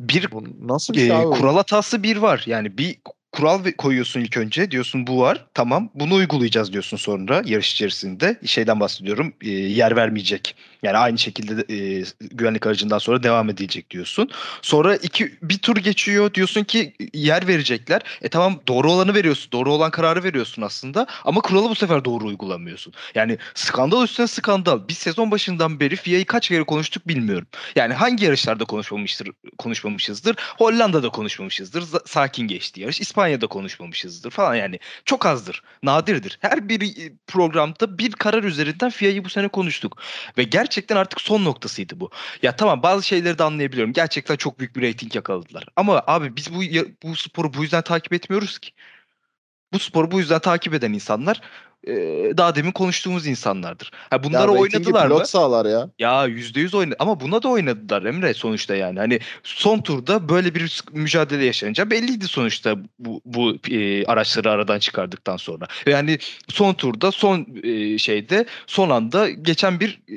bir Bu nasıl bir e, şey abi? bu? kural hatası bir var. Yani bir kural koyuyorsun ilk önce. Diyorsun bu var. Tamam. Bunu uygulayacağız diyorsun sonra yarış içerisinde. Şeyden bahsediyorum. e, yer vermeyecek. Yani aynı şekilde de, e, güvenlik aracından sonra devam edilecek diyorsun. Sonra iki bir tur geçiyor. Diyorsun ki yer verecekler. E tamam doğru olanı veriyorsun. Doğru olan kararı veriyorsun aslında. Ama kuralı bu sefer doğru uygulamıyorsun. Yani skandal üstüne skandal. Biz sezon başından beri FIA'yı kaç kere konuştuk bilmiyorum. Yani hangi yarışlarda konuşmamıştır, konuşmamışızdır? Hollanda'da konuşmamışızdır. Sakin geçti yarış. İspanya'da konuşmamışızdır falan yani. Çok azdır. Nadirdir. Her bir e, programda bir karar üzerinden FIA'yı bu sene konuştuk. Ve gerçekten artık son noktasıydı bu. Ya tamam bazı şeyleri de anlayabiliyorum. Gerçekten çok büyük bir reyting yakaladılar. Ama abi biz bu bu sporu bu yüzden takip etmiyoruz ki. Bu sporu bu yüzden takip eden insanlar e, daha demin konuştuğumuz insanlardır. Ha Ya bunları ratingi oynadılar mı? sağlar ya. Ya %100 oynadı ama buna da oynadılar Emre sonuçta yani. Hani son turda böyle bir mücadele yaşanınca belliydi sonuçta bu, bu e, araçları aradan çıkardıktan sonra. Ve hani son turda son e, şeyde son anda geçen bir e,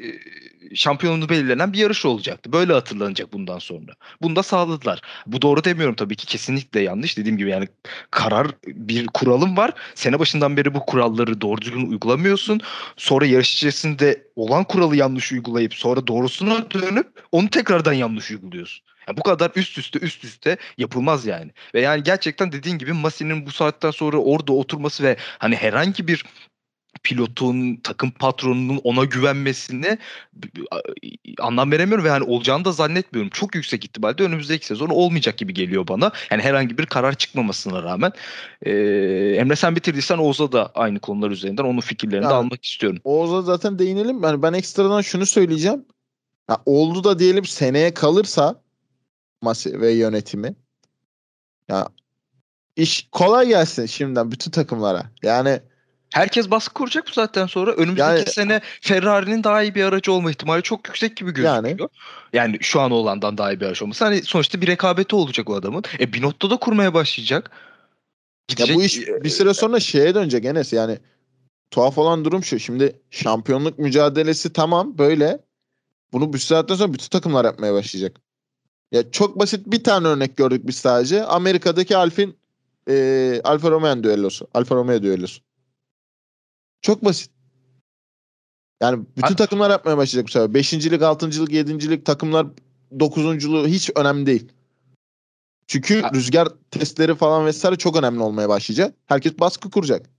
şampiyonluğu belirlenen bir yarış olacaktı. Böyle hatırlanacak bundan sonra. Bunu da sağladılar. Bu doğru demiyorum tabii ki kesinlikle yanlış. Dediğim gibi yani karar bir kuralım var. Sene başından beri bu kuralları doğru düzgün uygulamıyorsun. Sonra yarış içerisinde olan kuralı yanlış uygulayıp sonra doğrusuna dönüp onu tekrardan yanlış uyguluyorsun. Yani bu kadar üst üste üst üste yapılmaz yani. Ve yani gerçekten dediğin gibi Masi'nin bu saatten sonra orada oturması ve hani herhangi bir pilotun, takım patronunun ona güvenmesine anlam veremiyorum ve yani olacağını da zannetmiyorum. Çok yüksek ihtimalle önümüzdeki sezon olmayacak gibi geliyor bana. Yani herhangi bir karar çıkmamasına rağmen. Ee, Emre sen bitirdiysen Oğuz'a da aynı konular üzerinden onun fikirlerini de Yani- almak istiyorum. Oğuz'a zaten değinelim. Yani ben ekstradan şunu söyleyeceğim. Ya oldu da diyelim seneye kalırsa Masi ve yönetimi ya iş kolay gelsin şimdiden bütün takımlara. Yani Herkes baskı kuracak bu saatten sonra. Önümüzdeki Yani- sene Ferrari'nin daha iyi bir aracı olma ihtimali çok yüksek gibi gözüküyor. Yani, şu an olandan daha iyi bir araç olması. Hani sonuçta bir rekabeti olacak o adamın. E Binotto da kurmaya başlayacak. ya bu iş e, bir süre sonra şeye dönecek Enes yani tuhaf olan durum şu. Şimdi şampiyonluk mücadelesi tamam böyle. Bunu bir saatten sonra bütün takımlar yapmaya başlayacak. Ya çok basit bir tane örnek gördük biz sadece. Amerika'daki Alfin e, Alfa Romeo düellosu. Alfa Romeo düellosu. Çok basit. Yani bütün Ha- takımlar yapmaya başlayacak bu sefer. Beşincilik, altıncılık, yedincilik takımlar dokuzunculuğu hiç önemli değil. Çünkü Ha- rüzgar testleri falan vesaire çok önemli olmaya başlayacak. Herkes baskı kuracak.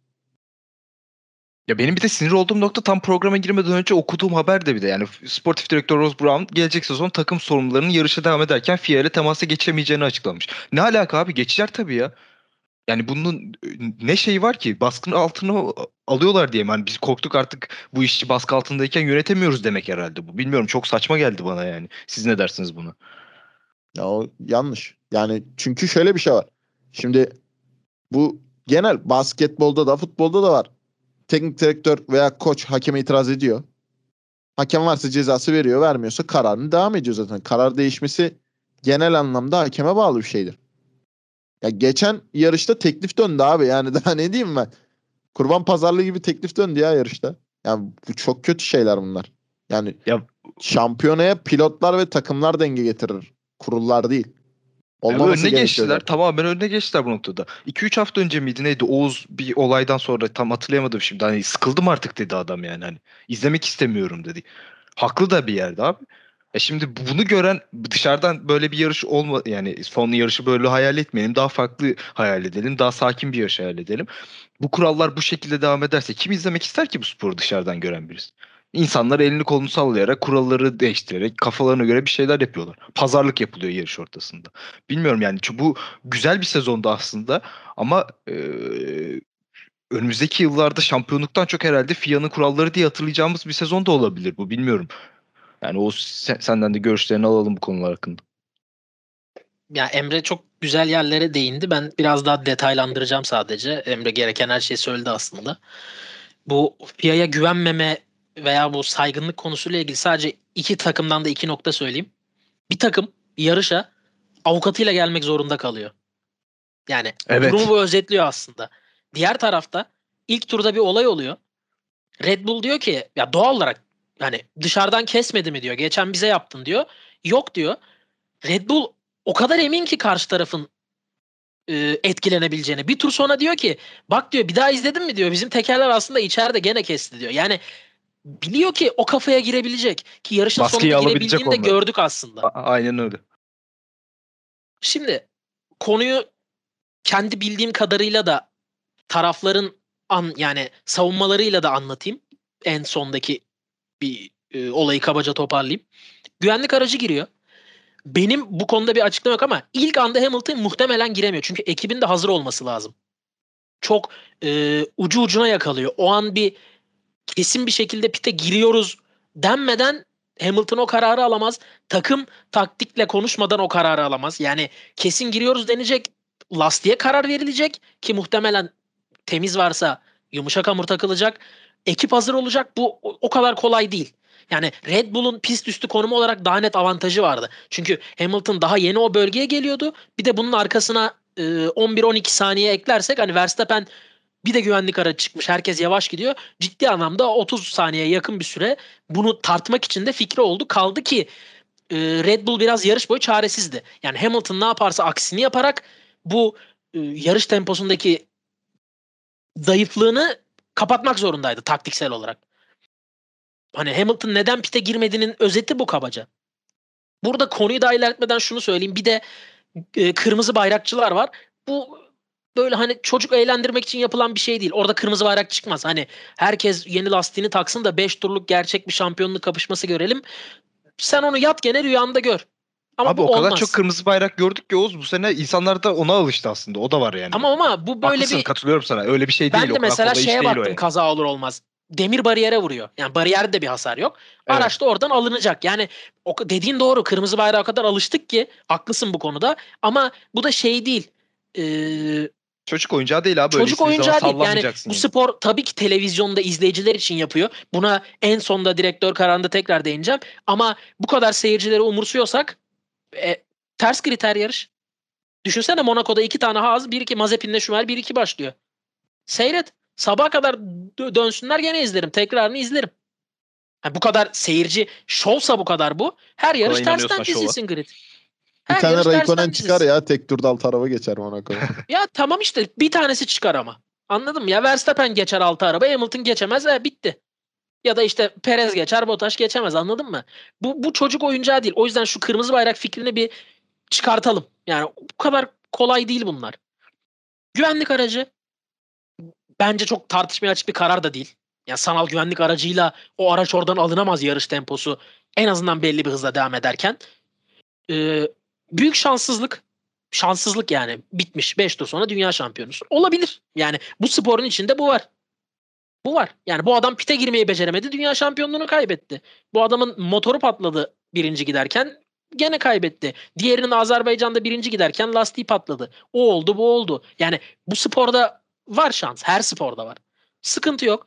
Ya benim bir de sinir olduğum nokta tam programa girmeden önce okuduğum haber de bir de yani sportif direktör Ross Brown gelecek sezon takım sorumlularının yarışa devam ederken FIA ile temasa geçemeyeceğini açıklamış. Ne alaka abi geçecekler tabii ya. Yani bunun ne şeyi var ki baskının altına alıyorlar diye? Yani biz korktuk artık bu işi baskı altındayken yönetemiyoruz demek herhalde bu. Bilmiyorum çok saçma geldi bana yani. Siz ne dersiniz buna? Ya o yanlış. Yani çünkü şöyle bir şey var. Şimdi bu genel basketbolda da futbolda da var. Teknik direktör veya koç hakeme itiraz ediyor. Hakem varsa cezası veriyor, vermiyorsa kararını devam ediyor zaten. Karar değişmesi genel anlamda hakeme bağlı bir şeydir. Ya geçen yarışta teklif döndü abi. Yani daha ne diyeyim ben? Kurban pazarlığı gibi teklif döndü ya yarışta. Yani bu çok kötü şeyler bunlar. Yani Ya- şampiyonaya pilotlar ve takımlar denge getirir. Kurullar değil. Yani Olmaması önüne gerekiyor geçtiler. zaten. Tamamen önüne geçtiler bu noktada. 2-3 hafta önce miydi neydi? Oğuz bir olaydan sonra tam hatırlayamadım şimdi. Hani sıkıldım artık dedi adam yani. Hani izlemek istemiyorum dedi. Haklı da bir yerde abi. E şimdi bunu gören dışarıdan böyle bir yarış olma yani son yarışı böyle hayal etmeyelim. Daha farklı hayal edelim. Daha sakin bir yarış hayal edelim. Bu kurallar bu şekilde devam ederse kim izlemek ister ki bu sporu dışarıdan gören birisi? İnsanlar elini kolunu sallayarak kuralları değiştirerek kafalarına göre bir şeyler yapıyorlar. Pazarlık yapılıyor yarış ortasında. Bilmiyorum yani bu güzel bir sezondu aslında ama e, önümüzdeki yıllarda şampiyonluktan çok herhalde FIA'nın kuralları diye hatırlayacağımız bir sezon da olabilir bu bilmiyorum. Yani o sen- senden de görüşlerini alalım bu konular hakkında. Ya Emre çok güzel yerlere değindi. Ben biraz daha detaylandıracağım sadece. Emre gereken her şeyi söyledi aslında. Bu FIA'ya güvenmeme veya bu saygınlık konusuyla ilgili sadece iki takımdan da iki nokta söyleyeyim. Bir takım yarışa avukatıyla gelmek zorunda kalıyor. Yani Evet. durumu bu özetliyor aslında. Diğer tarafta ilk turda bir olay oluyor. Red Bull diyor ki ya doğal olarak yani dışarıdan kesmedi mi diyor. Geçen bize yaptın diyor. Yok diyor. Red Bull o kadar emin ki karşı tarafın e, etkilenebileceğine. Bir tur sonra diyor ki bak diyor bir daha izledin mi diyor. Bizim tekerler aslında içeride gene kesti diyor. Yani biliyor ki o kafaya girebilecek. Ki yarışın Baskıyı sonunda girebildiğini de gördük aslında. A- aynen öyle. Şimdi konuyu kendi bildiğim kadarıyla da tarafların an yani savunmalarıyla da anlatayım. En sondaki bir e, olayı kabaca toparlayayım. Güvenlik aracı giriyor. Benim bu konuda bir açıklama yok ama ilk anda Hamilton muhtemelen giremiyor. Çünkü ekibin de hazır olması lazım. Çok e, ucu ucuna yakalıyor. O an bir kesin bir şekilde pite giriyoruz denmeden Hamilton o kararı alamaz. Takım taktikle konuşmadan o kararı alamaz. Yani kesin giriyoruz denecek. Lastiğe karar verilecek ki muhtemelen temiz varsa yumuşak hamur takılacak. Ekip hazır olacak. Bu o- kadar kolay değil. Yani Red Bull'un pist üstü konumu olarak daha net avantajı vardı. Çünkü Hamilton daha yeni o bölgeye geliyordu. Bir de bunun arkasına e, 11-12 saniye eklersek hani Verstappen bir de güvenlik aracı çıkmış. Herkes yavaş gidiyor. Ciddi anlamda 30 saniyeye yakın bir süre bunu tartmak için de fikri oldu. Kaldı ki e, Red Bull biraz yarış boyu çaresizdi. Yani Hamilton ne yaparsa aksini yaparak bu e, yarış temposundaki zayıflığını kapatmak zorundaydı taktiksel olarak. Hani Hamilton neden pite girmediğinin özeti bu kabaca. Burada konuyu da ilerletmeden şunu söyleyeyim. Bir de e, kırmızı bayrakçılar var. Bu böyle hani çocuk eğlendirmek için yapılan bir şey değil. Orada kırmızı bayrak çıkmaz. Hani herkes yeni lastiğini taksın da 5 turluk gerçek bir şampiyonluk kapışması görelim. Sen onu yat gene rüyanda gör. Ama Abi bu o kadar olmaz. çok kırmızı bayrak gördük ki Oğuz bu sene insanlar da ona alıştı aslında. O da var yani. Ama ama bu böyle Haklısın bir katılıyorum sana. Öyle bir şey değil. ben de o kadar mesela şeye baktım yani. kaza olur olmaz. Demir bariyere vuruyor. Yani bariyerde bir hasar yok. Evet. Araç da oradan alınacak. Yani o, dediğin doğru. Kırmızı bayrağa kadar alıştık ki haklısın bu konuda. Ama bu da şey değil. Ee, Çocuk oyuncağı değil abi. çocuk oyuncağı değil. Yani sallamayacaksın bu yani. spor tabii ki televizyonda izleyiciler için yapıyor. Buna en sonda direktör kararında tekrar değineceğim. Ama bu kadar seyircileri umursuyorsak e, ters kriter yarış. Düşünsene Monaco'da iki tane Haas, bir iki Mazepin'le Schumacher, bir iki başlıyor. Seyret. Sabaha kadar dö- dönsünler gene izlerim. Tekrarını izlerim. Ha, bu kadar seyirci şovsa bu kadar bu. Her yarış tersten dizilsin grid. Bir Her tane yarış tersten Raikkonen çıkar ya tek turda alt araba geçer Monaco. Ya tamam işte bir tanesi çıkar ama. Anladın mı? Ya Verstappen geçer altı araba, Hamilton geçemez. E, bitti. Ya da işte Perez geçer, Bottas geçemez. Anladın mı? Bu, bu çocuk oyuncağı değil. O yüzden şu kırmızı bayrak fikrini bir çıkartalım. Yani bu kadar kolay değil bunlar. Güvenlik aracı bence çok tartışmaya açık bir karar da değil. Ya sanal güvenlik aracıyla o araç oradan alınamaz yarış temposu. En azından belli bir hızla devam ederken. Ee, büyük şanssızlık. Şanssızlık yani. Bitmiş. 5 tur sonra dünya şampiyonusun. Olabilir. Yani bu sporun içinde bu var. Bu var. Yani bu adam pite girmeyi beceremedi. Dünya şampiyonluğunu kaybetti. Bu adamın motoru patladı birinci giderken gene kaybetti. Diğerinin Azerbaycan'da birinci giderken lastiği patladı. O oldu bu oldu. Yani bu sporda var şans. Her sporda var. Sıkıntı yok.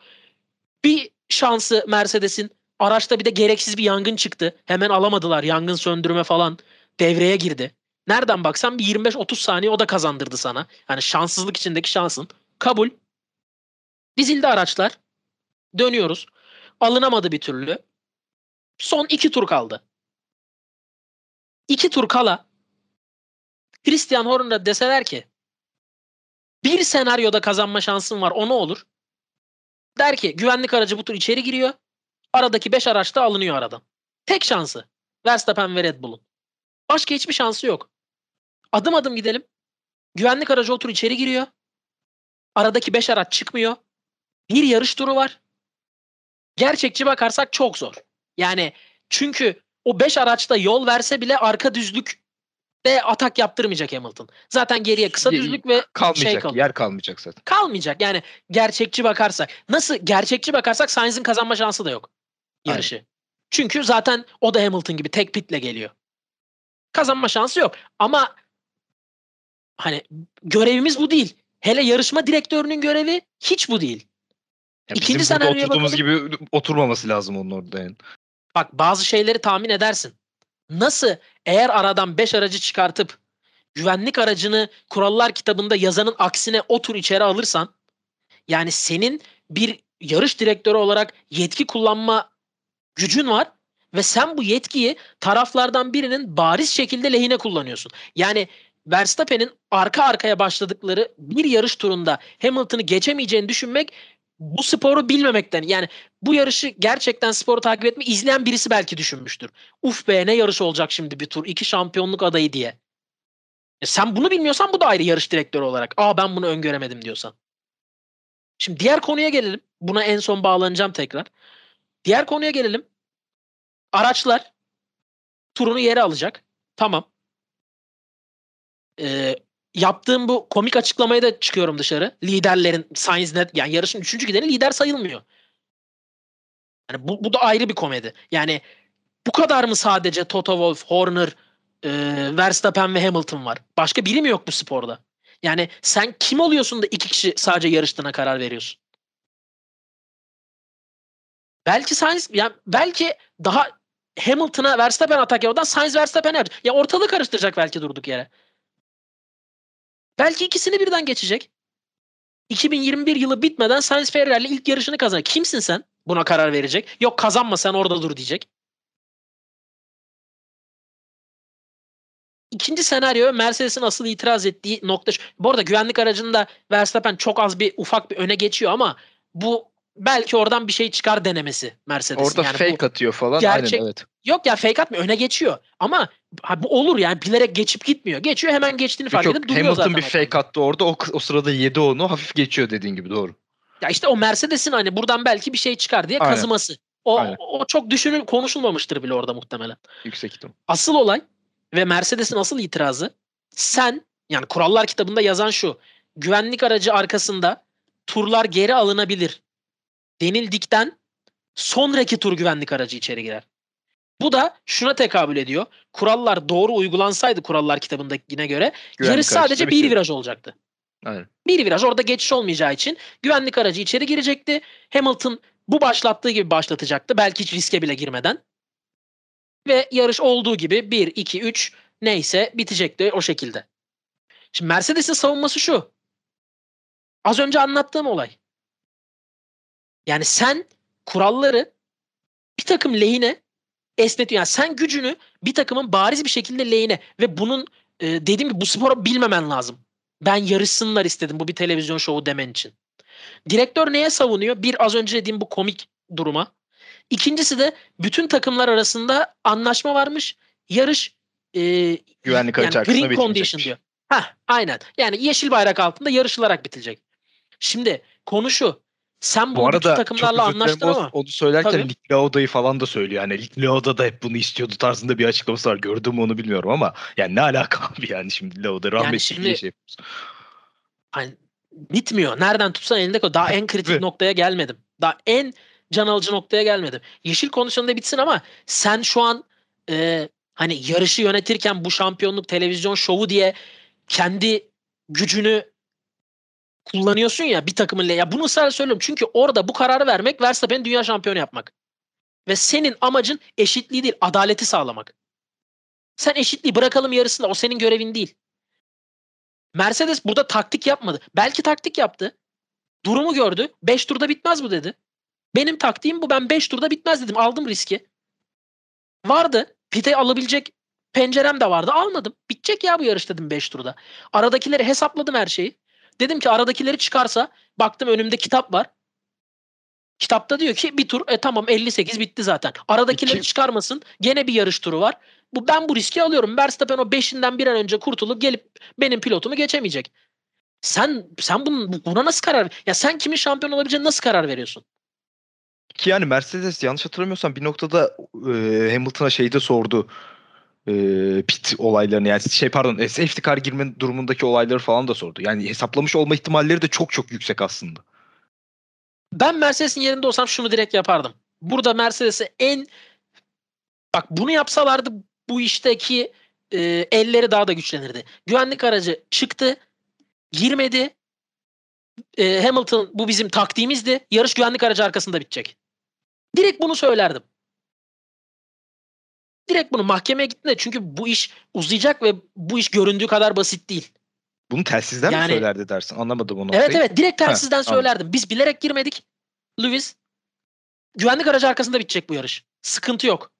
Bir şansı Mercedes'in araçta bir de gereksiz bir yangın çıktı. Hemen alamadılar. Yangın söndürme falan devreye girdi. Nereden baksan bir 25-30 saniye o da kazandırdı sana. Yani şanssızlık içindeki şansın. Kabul. Dizildi araçlar. Dönüyoruz. Alınamadı bir türlü. Son iki tur kaldı. İki tur kala Christian Horner'a deseler ki bir senaryoda kazanma şansın var o ne olur? Der ki güvenlik aracı bu tur içeri giriyor. Aradaki 5 araç da alınıyor aradan. Tek şansı. Verstappen ve Red Bull'un. Başka hiçbir şansı yok. Adım adım gidelim. Güvenlik aracı o tur içeri giriyor. Aradaki 5 araç çıkmıyor. Bir yarış turu var. Gerçekçi bakarsak çok zor. Yani çünkü o 5 araçta yol verse bile arka düzlük de atak yaptırmayacak Hamilton. Zaten geriye kısa düzlük ve Kalmayacak. şey kalıyor. yer kalmayacak zaten. Kalmayacak. Yani gerçekçi bakarsak. Nasıl gerçekçi bakarsak Sainz'in kazanma şansı da yok. Yarışı. Çünkü zaten o da Hamilton gibi tek pitle geliyor. Kazanma şansı yok. Ama hani görevimiz bu değil. Hele yarışma direktörünün görevi hiç bu değil. Ya İkinci bizim burada oturduğumuz gibi oturmaması lazım onun orada yani. Bak bazı şeyleri tahmin edersin. Nasıl eğer aradan 5 aracı çıkartıp güvenlik aracını kurallar kitabında yazanın aksine o tur içeri alırsan yani senin bir yarış direktörü olarak yetki kullanma gücün var ve sen bu yetkiyi taraflardan birinin bariz şekilde lehine kullanıyorsun. Yani Verstappen'in arka arkaya başladıkları bir yarış turunda Hamilton'ı geçemeyeceğini düşünmek bu sporu bilmemekten yani bu yarışı gerçekten sporu takip etme izleyen birisi belki düşünmüştür. Uf be ne yarış olacak şimdi bir tur iki şampiyonluk adayı diye. E sen bunu bilmiyorsan bu da ayrı yarış direktörü olarak. Aa ben bunu öngöremedim diyorsan. Şimdi diğer konuya gelelim. Buna en son bağlanacağım tekrar. Diğer konuya gelelim. Araçlar turunu yere alacak. Tamam. Ee, yaptığım bu komik açıklamaya da çıkıyorum dışarı. Liderlerin Sainz net yani yarışın üçüncü gideni lider sayılmıyor. Yani bu, bu da ayrı bir komedi. Yani bu kadar mı sadece Toto Wolff, Horner, e, Verstappen ve Hamilton var? Başka biri mi yok bu sporda? Yani sen kim oluyorsun da iki kişi sadece yarıştığına karar veriyorsun? Belki Sainz yani belki daha Hamilton'a Verstappen atak yapmadan Sainz Verstappen yapacak. Ya ortalığı karıştıracak belki durduk yere. Belki ikisini birden geçecek. 2021 yılı bitmeden Sainz Ferrari ilk yarışını kazanacak. Kimsin sen? Buna karar verecek. Yok kazanma sen orada dur diyecek. İkinci senaryo Mercedes'in asıl itiraz ettiği nokta. Bu arada güvenlik aracında Verstappen çok az bir ufak bir öne geçiyor ama bu belki oradan bir şey çıkar denemesi Mercedes'in. Orada yani fake bu, atıyor falan. gerçek- Aynen evet. Yok ya fake atmıyor öne geçiyor. Ama ha, bu olur yani bilerek geçip gitmiyor. Geçiyor hemen geçtiğini fark Yok, edip duruyor Hamilton zaten. bir fake attı orada. O, o sırada yedi onu. Hafif geçiyor dediğin gibi doğru. Ya işte o Mercedes'in hani buradan belki bir şey çıkar diye Aynen. kazıması. O, Aynen. o çok düşünül konuşulmamıştır bile orada muhtemelen. Yüksek ihtimal. Asıl olay ve Mercedes'in asıl itirazı sen yani kurallar kitabında yazan şu. Güvenlik aracı arkasında turlar geri alınabilir denildikten sonraki tur güvenlik aracı içeri girer. Bu da şuna tekabül ediyor. Kurallar doğru uygulansaydı kurallar kitabındakine göre Güvenlik yarış sadece bir içeri. viraj olacaktı. Aynen. Bir viraj orada geçiş olmayacağı için güvenlik aracı içeri girecekti. Hamilton bu başlattığı gibi başlatacaktı. Belki hiç riske bile girmeden. Ve yarış olduğu gibi 1, 2, 3 neyse bitecekti o şekilde. Şimdi Mercedes'in savunması şu. Az önce anlattığım olay. Yani sen kuralları bir takım lehine esnetiyorsun. Yani sen gücünü bir takımın bariz bir şekilde lehine ve bunun e, dediğim gibi bu sporu bilmemen lazım. Ben yarışsınlar istedim bu bir televizyon şovu demen için. Direktör neye savunuyor? Bir az önce dediğim bu komik duruma. İkincisi de bütün takımlar arasında anlaşma varmış. Yarış e, Güvenlik yani green condition diyor. Hah aynen. Yani yeşil bayrak altında yarışılarak bitecek. Şimdi konu şu. Sen Bu bunu bütün arada takımlarla anlaştın ama onu söylerken Tabii. Nick Lauda'yı falan da söylüyor. Yani Nick Lauda da hep bunu istiyordu tarzında bir açıklaması var. Gördüm mü onu bilmiyorum ama yani ne alaka abi yani şimdi Lauda rahmetli şimdi- diye şey yapıyoruz. hani bitmiyor. Nereden tutsan elinde koy. Daha en kritik noktaya gelmedim. Daha en can alıcı noktaya gelmedim. Yeşil kondisyonda bitsin ama sen şu an e, hani yarışı yönetirken bu şampiyonluk televizyon şovu diye kendi gücünü kullanıyorsun ya bir takımın ya bunu ısrarla söylüyorum. Çünkü orada bu kararı vermek Verstappen'i dünya şampiyonu yapmak. Ve senin amacın eşitliği değil, adaleti sağlamak. Sen eşitliği bırakalım yarısında o senin görevin değil. Mercedes burada taktik yapmadı. Belki taktik yaptı. Durumu gördü. 5 turda bitmez bu dedi. Benim taktiğim bu. Ben 5 turda bitmez dedim. Aldım riski. Vardı. Pite alabilecek pencerem de vardı. Almadım. Bitecek ya bu yarış dedim 5 turda. Aradakileri hesapladım her şeyi. Dedim ki aradakileri çıkarsa baktım önümde kitap var. Kitapta diyor ki bir tur e tamam 58 bitti zaten. Aradakileri İki- çıkarmasın. Gene bir yarış turu var. Bu ben bu riski alıyorum. Verstappen o 5'inden bir an önce kurtulup gelip benim pilotumu geçemeyecek. Sen sen bunun, buna nasıl karar? Ya sen kimin şampiyon olabileceğine nasıl karar veriyorsun? Ki yani Mercedes yanlış hatırlamıyorsam bir noktada e, Hamilton'a şeyi de sordu. E, pit olaylarını yani şey pardon e, safety car girme durumundaki olayları falan da sordu. Yani hesaplamış olma ihtimalleri de çok çok yüksek aslında. Ben Mercedes'in yerinde olsam şunu direkt yapardım. Burada Mercedes'e en bak bunu yapsalardı bu işteki e, elleri daha da güçlenirdi. Güvenlik aracı çıktı, girmedi. E, Hamilton bu bizim taktiğimizdi. Yarış güvenlik aracı arkasında bitecek. Direkt bunu söylerdim. Direkt bunu mahkemeye gittiğinde çünkü bu iş uzayacak ve bu iş göründüğü kadar basit değil. Bunu telsizden mi Yani- söylerdi dersin? Anlamadım o noktayı. Evet evet direkt telsizden anladım. söylerdim. Biz bilerek girmedik. Lewis güvenlik aracı arkasında bitecek bu yarış. Sıkıntı yok.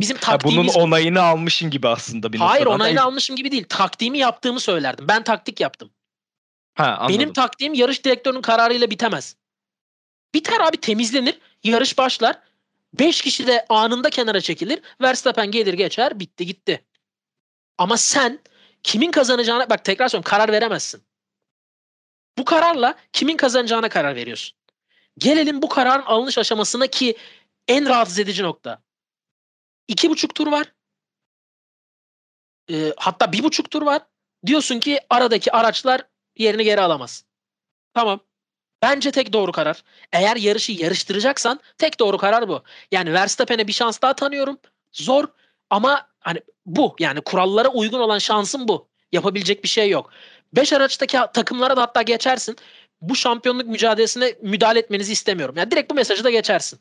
Bizim Ha, bunun taktiğimiz onayını almışın gibi aslında bir Hayır noktadan. onayını Ha, almışım gibi değil. Taktiğimi yaptığımı söylerdim. Ben taktik yaptım. Ha, anladım. Benim taktiğim yarış direktörünün kararıyla bitemez. Biter abi temizlenir. Yarış başlar. 5 kişi de anında kenara çekilir. Verstappen gelir geçer. Bitti gitti. Ama sen kimin kazanacağına bak tekrar söylüyorum karar veremezsin. Bu kararla kimin kazanacağına karar veriyorsun. Gelelim bu kararın alınış aşamasına ki en rahatsız edici nokta. İki buçuk tur var. Ee, hatta bir buçuk tur var. Diyorsun ki aradaki araçlar yerini geri alamaz. Tamam. Bence tek doğru karar. Eğer yarışı yarıştıracaksan tek doğru karar bu. Yani Verstappen'e bir şans daha tanıyorum. Zor ama hani bu yani kurallara uygun olan şansın bu. Yapabilecek bir şey yok. 5 araçtaki takımlara da hatta geçersin. Bu şampiyonluk mücadelesine müdahale etmenizi istemiyorum. Yani direkt bu mesajı da geçersin.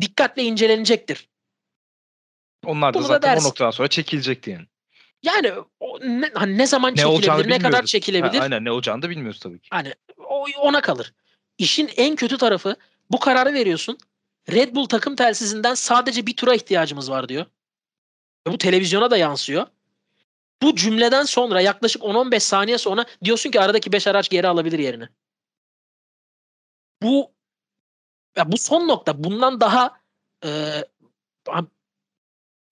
Dikkatle incelenecektir. Onlar da Bunu da zaten o dersin. noktadan sonra çekilecekti yani. Yani o ne, hani ne zaman Ne çekilebilir, ne kadar çekilebilir. Ha, aynen ne olacağını da bilmiyoruz tabii ki. Hani o ona kalır. İşin en kötü tarafı bu kararı veriyorsun. Red Bull takım telsizinden sadece bir tura ihtiyacımız var diyor. Bu televizyona da yansıyor. Bu cümleden sonra yaklaşık 10-15 saniye sonra diyorsun ki aradaki 5 araç geri alabilir yerini. Bu ya bu son nokta. Bundan daha e,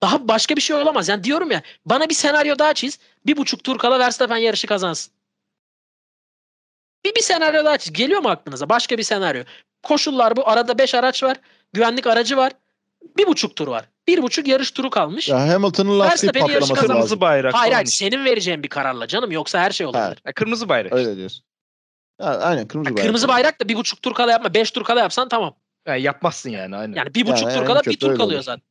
daha başka bir şey olamaz. Yani diyorum ya bana bir senaryo daha çiz. Bir buçuk tur kala Verstappen yarışı kazansın. Bir, bir senaryo daha çiz. Geliyor mu aklınıza? Başka bir senaryo. Koşullar bu. Arada 5 araç var. Güvenlik aracı var. Bir buçuk tur var. Bir buçuk yarış turu kalmış. Ya Hamilton'ın lastiği Verstappen'in yarışı patlaması kazanması Kırmızı lazım. bayrak hayır falan hayır işte. senin vereceğin bir kararla canım. Yoksa her şey olabilir. Ha, kırmızı bayrak. Öyle diyorsun. Ha, aynen kırmızı bayrak. Kırmızı bayrak da bir buçuk tur kala yapma. Beş tur kala yapsan tamam. Yani yapmazsın yani aynen. Yani bir buçuk Yani tur en kala bir tur öyle kalıyor olur. zaten.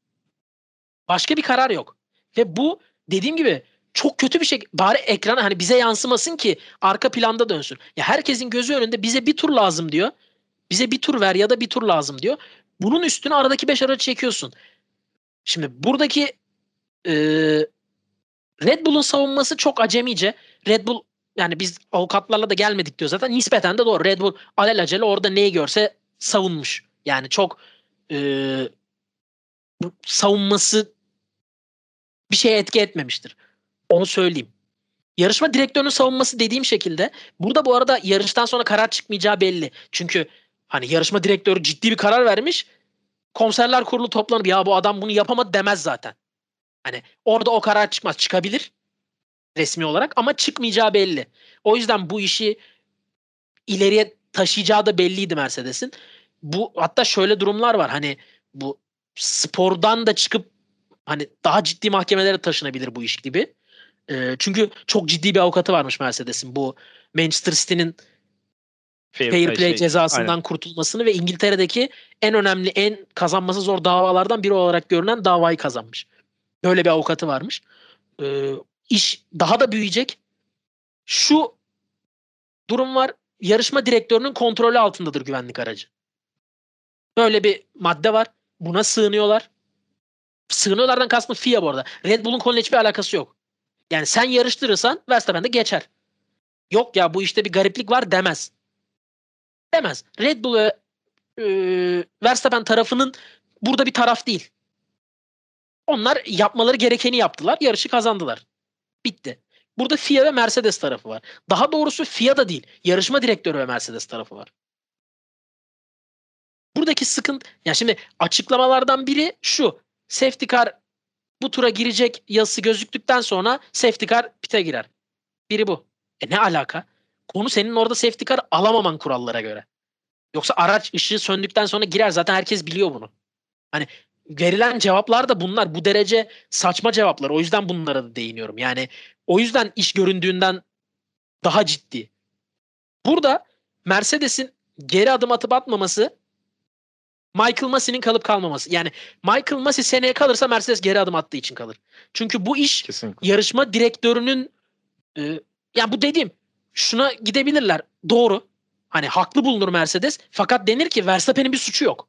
Başka bir karar yok. Ve bu dediğim gibi çok kötü bir şey. Bari ekrana hani bize yansımasın ki arka planda dönsün. Ya herkesin gözü önünde bize bir tur lazım diyor. Bize bir tur ver ya da bir tur lazım diyor. Bunun üstüne aradaki 5 aracı çekiyorsun. Şimdi buradaki e, Red Bull'un savunması çok acemice. Red Bull yani biz avukatlarla da gelmedik diyor zaten. Nispeten de doğru. Red Bull alelacele orada neyi görse savunmuş. Yani çok e, savunması bir şeye etki etmemiştir. Onu söyleyeyim. Yarışma direktörünün savunması dediğim şekilde burada bu arada yarıştan sonra karar çıkmayacağı belli. Çünkü hani yarışma direktörü ciddi bir karar vermiş. Komiserler kurulu toplanıp ya bu adam bunu yapamadı demez zaten. Hani orada o karar çıkmaz. Çıkabilir resmi olarak ama çıkmayacağı belli. O yüzden bu işi ileriye taşıyacağı da belliydi Mercedes'in. Bu hatta şöyle durumlar var. Hani bu spordan da çıkıp hani daha ciddi mahkemelere taşınabilir bu iş gibi. Ee, çünkü çok ciddi bir avukatı varmış Mercedes'in. Bu Manchester City'nin fair play şey, cezasından aynen. kurtulmasını ve İngiltere'deki en önemli, en kazanması zor davalardan biri olarak görünen davayı kazanmış. Böyle bir avukatı varmış. Ee, iş daha da büyüyecek. Şu durum var. Yarışma direktörünün kontrolü altındadır güvenlik aracı. Böyle bir madde var. Buna sığınıyorlar. Sığınıyorlardan kastım FIA bu arada. Red Bull'un konuyla hiçbir alakası yok. Yani sen yarıştırırsan Verstappen de geçer. Yok ya bu işte bir gariplik var demez. Demez. Red Bull ve e, Verstappen tarafının burada bir taraf değil. Onlar yapmaları gerekeni yaptılar. Yarışı kazandılar. Bitti. Burada FIA ve Mercedes tarafı var. Daha doğrusu FIA da değil. Yarışma direktörü ve Mercedes tarafı var. Buradaki sıkıntı ya şimdi açıklamalardan biri şu. Safety car bu tura girecek yazısı gözüktükten sonra safety car pite girer. Biri bu. E ne alaka? Konu senin orada safety car alamaman kurallara göre. Yoksa araç ışığı söndükten sonra girer zaten herkes biliyor bunu. Hani verilen cevaplar da bunlar. Bu derece saçma cevaplar. O yüzden bunlara da değiniyorum. Yani o yüzden iş göründüğünden daha ciddi. Burada Mercedes'in geri adım atıp atmaması Michael Massey'nin kalıp kalmaması. Yani Michael Massey seneye kalırsa Mercedes geri adım attığı için kalır. Çünkü bu iş Kesinlikle. yarışma direktörünün e, ya bu dediğim şuna gidebilirler. Doğru. Hani haklı bulunur Mercedes. Fakat denir ki Verstappen'in bir suçu yok.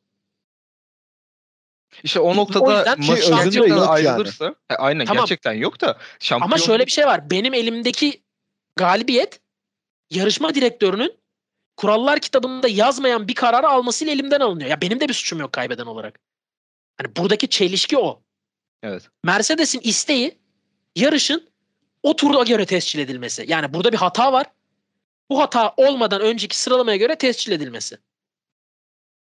İşte o O noktada yüzden maç özünde gerçekten yok yani. ayrılırsa He, aynen Tamam. gerçekten yok da şampiyon Ama şöyle bir şey var. Benim elimdeki galibiyet yarışma direktörünün kurallar kitabında yazmayan bir kararı almasıyla elimden alınıyor. Ya benim de bir suçum yok kaybeden olarak. Hani buradaki çelişki o. Evet. Mercedes'in isteği yarışın o turda göre tescil edilmesi. Yani burada bir hata var. Bu hata olmadan önceki sıralamaya göre tescil edilmesi.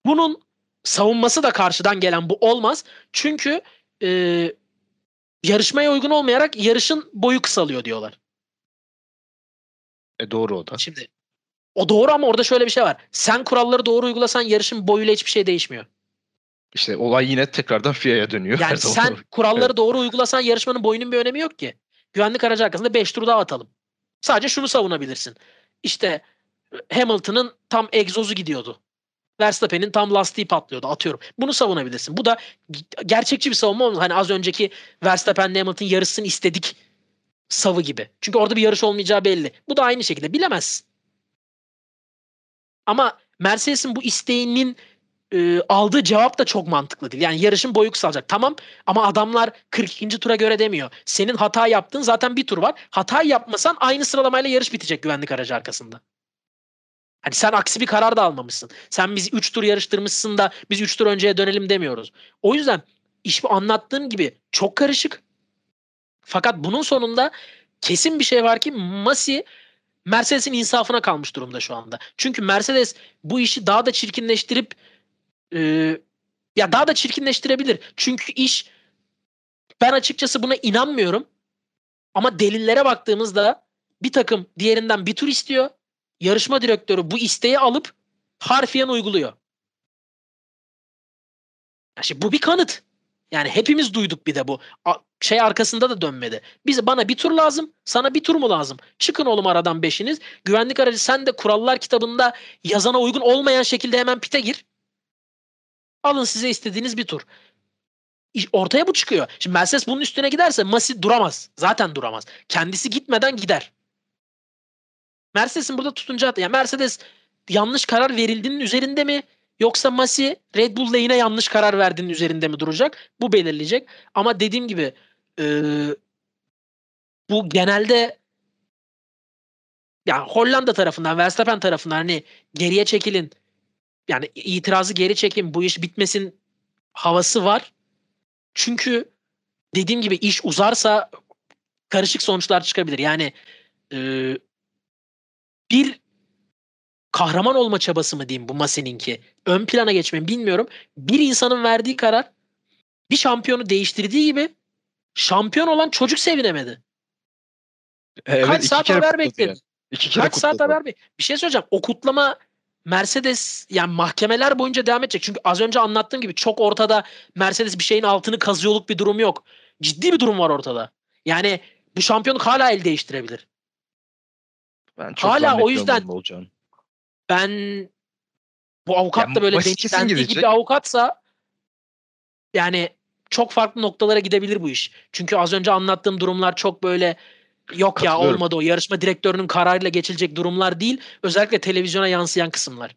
Bunun savunması da karşıdan gelen bu olmaz. Çünkü e, yarışmaya uygun olmayarak yarışın boyu kısalıyor diyorlar. E, doğru o da. Şimdi o doğru ama orada şöyle bir şey var. Sen kuralları doğru uygulasan yarışın boyuyla hiçbir şey değişmiyor. İşte olay yine tekrardan FIA'ya dönüyor. Yani sen olarak. kuralları Evet. doğru uygulasan yarışmanın boyunun bir önemi yok ki. Güvenlik aracı arkasında 5 tur daha atalım. Sadece şunu savunabilirsin. İşte Hamilton'ın tam egzozu gidiyordu. Verstappen'in tam lastiği patlıyordu atıyorum. Bunu savunabilirsin. Bu da gerçekçi bir savunma olmaz. Hani az önceki Verstappen'le Hamilton yarışsın istedik savı gibi. Çünkü orada bir yarış olmayacağı belli. Bu da aynı şekilde bilemezsin. Ama Mercedes'in bu isteğinin e, aldığı cevap da çok mantıklı değil. Yani yarışın boyu kısalacak. Tamam ama adamlar 42. tura göre demiyor. Senin hata yaptığın zaten bir tur var. Hata yapmasan aynı sıralamayla yarış bitecek güvenlik aracı arkasında. Hani sen aksi bir karar da almamışsın. Sen bizi 3 tur yarıştırmışsın da biz 3 tur önceye dönelim demiyoruz. O yüzden iş bu anlattığım gibi çok karışık. Fakat bunun sonunda kesin bir şey var ki Masi Mercedes'in insafına kalmış durumda şu anda. Çünkü Mercedes bu işi daha da çirkinleştirip e, ya daha da çirkinleştirebilir. Çünkü iş ben açıkçası buna inanmıyorum. Ama delillere baktığımızda bir takım diğerinden bir tur istiyor. Yarışma direktörü bu isteği alıp harfiyen uyguluyor. Ya şimdi bu bir kanıt. Yani hepimiz duyduk bir de bu. Şey arkasında da dönmedi. Biz bana bir tur lazım, sana bir tur mu lazım? Çıkın oğlum aradan beşiniz. Güvenlik aracı sen de kurallar kitabında yazana uygun olmayan şekilde hemen pite gir. Alın size istediğiniz bir tur. Ortaya bu çıkıyor. Şimdi Mercedes bunun üstüne giderse Masi duramaz. Zaten duramaz. Kendisi gitmeden gider. Mercedes'in burada tutunca yani Mercedes yanlış karar verildiğinin üzerinde mi yoksa Masi Red Bull lehine yanlış karar verdiğinin üzerinde mi duracak? Bu belirleyecek. Ama dediğim gibi e, bu genelde yani Hollanda tarafından, Verstappen tarafından hani geriye çekilin yani itirazı geri çekin bu iş bitmesin havası var. Çünkü dediğim gibi iş uzarsa karışık sonuçlar çıkabilir. Yani e, bir kahraman olma çabası mı diyeyim bu Masi'ninki. Ön plana geçmeyi bilmiyorum. Bir insanın verdiği karar bir şampiyonu değiştirdiği gibi şampiyon olan çocuk sevinemedi. Evet, Kaç saat haber bekledi. yani. İki kere Kaç saat kutladı. haber be? Bir şey söyleyeceğim. O kutlama Mercedes yani mahkemeler boyunca devam edecek. Çünkü az önce anlattığım gibi çok ortada Mercedes bir şeyin altını kazıyorluk bir durum yok. Ciddi bir durum var ortada. Yani bu şampiyonluk hala el değiştirebilir. Ben çok Hala o yüzden- olacağını. Ben bu avukat da böyle maç den- kesin dendiği gidecek. gibi avukatsa yani çok farklı noktalara gidebilir bu iş. Çünkü az önce anlattığım durumlar çok böyle yok ya olmadı o yarışma direktörünün kararıyla geçilecek durumlar değil. Özellikle televizyona yansıyan kısımlar.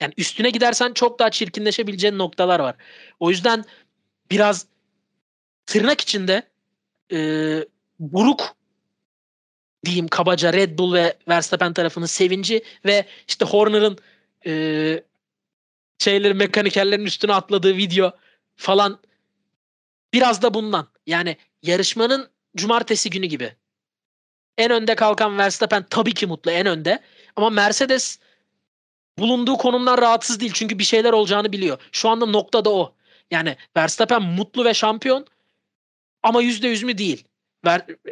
Yani üstüne gidersen çok daha çirkinleşebileceğin noktalar var. O yüzden biraz tırnak içinde e, buruk diyeyim kabaca Red Bull ve Verstappen tarafının sevinci ve işte Horner'ın e, şeyleri mekanikerlerin üstüne atladığı video falan biraz da bundan. Yani yarışmanın cumartesi günü gibi. En önde kalkan Verstappen tabii ki mutlu en önde. Ama Mercedes bulunduğu konumdan rahatsız değil. Çünkü bir şeyler olacağını biliyor. Şu anda noktada o. Yani Verstappen mutlu ve şampiyon ama %100 mü değil.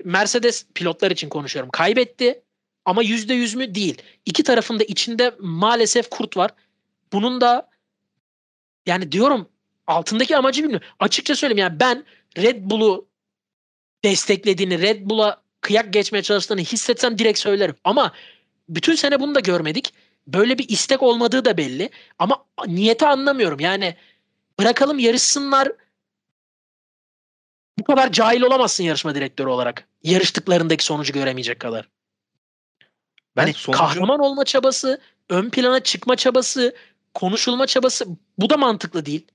Mercedes pilotlar için konuşuyorum. Kaybetti ama %100 mü değil. İki tarafın da içinde maalesef kurt var. Bunun da yani diyorum altındaki amacı bilmiyorum. Açıkça söyleyeyim yani ben Red Bull'u desteklediğini, Red Bull'a kıyak geçmeye çalıştığını hissetsem direkt söylerim. Ama bütün sene bunu da görmedik. Böyle bir istek olmadığı da belli. Ama niyeti anlamıyorum. Yani bırakalım yarışsınlar. Bu kadar cahil olamazsın yarışma direktörü olarak. Yarıştıklarındaki sonucu göremeyecek kadar. Ben Hani sonucun- kahraman olma çabası, ön plana çıkma çabası, konuşulma çabası bu da mantıklı değil.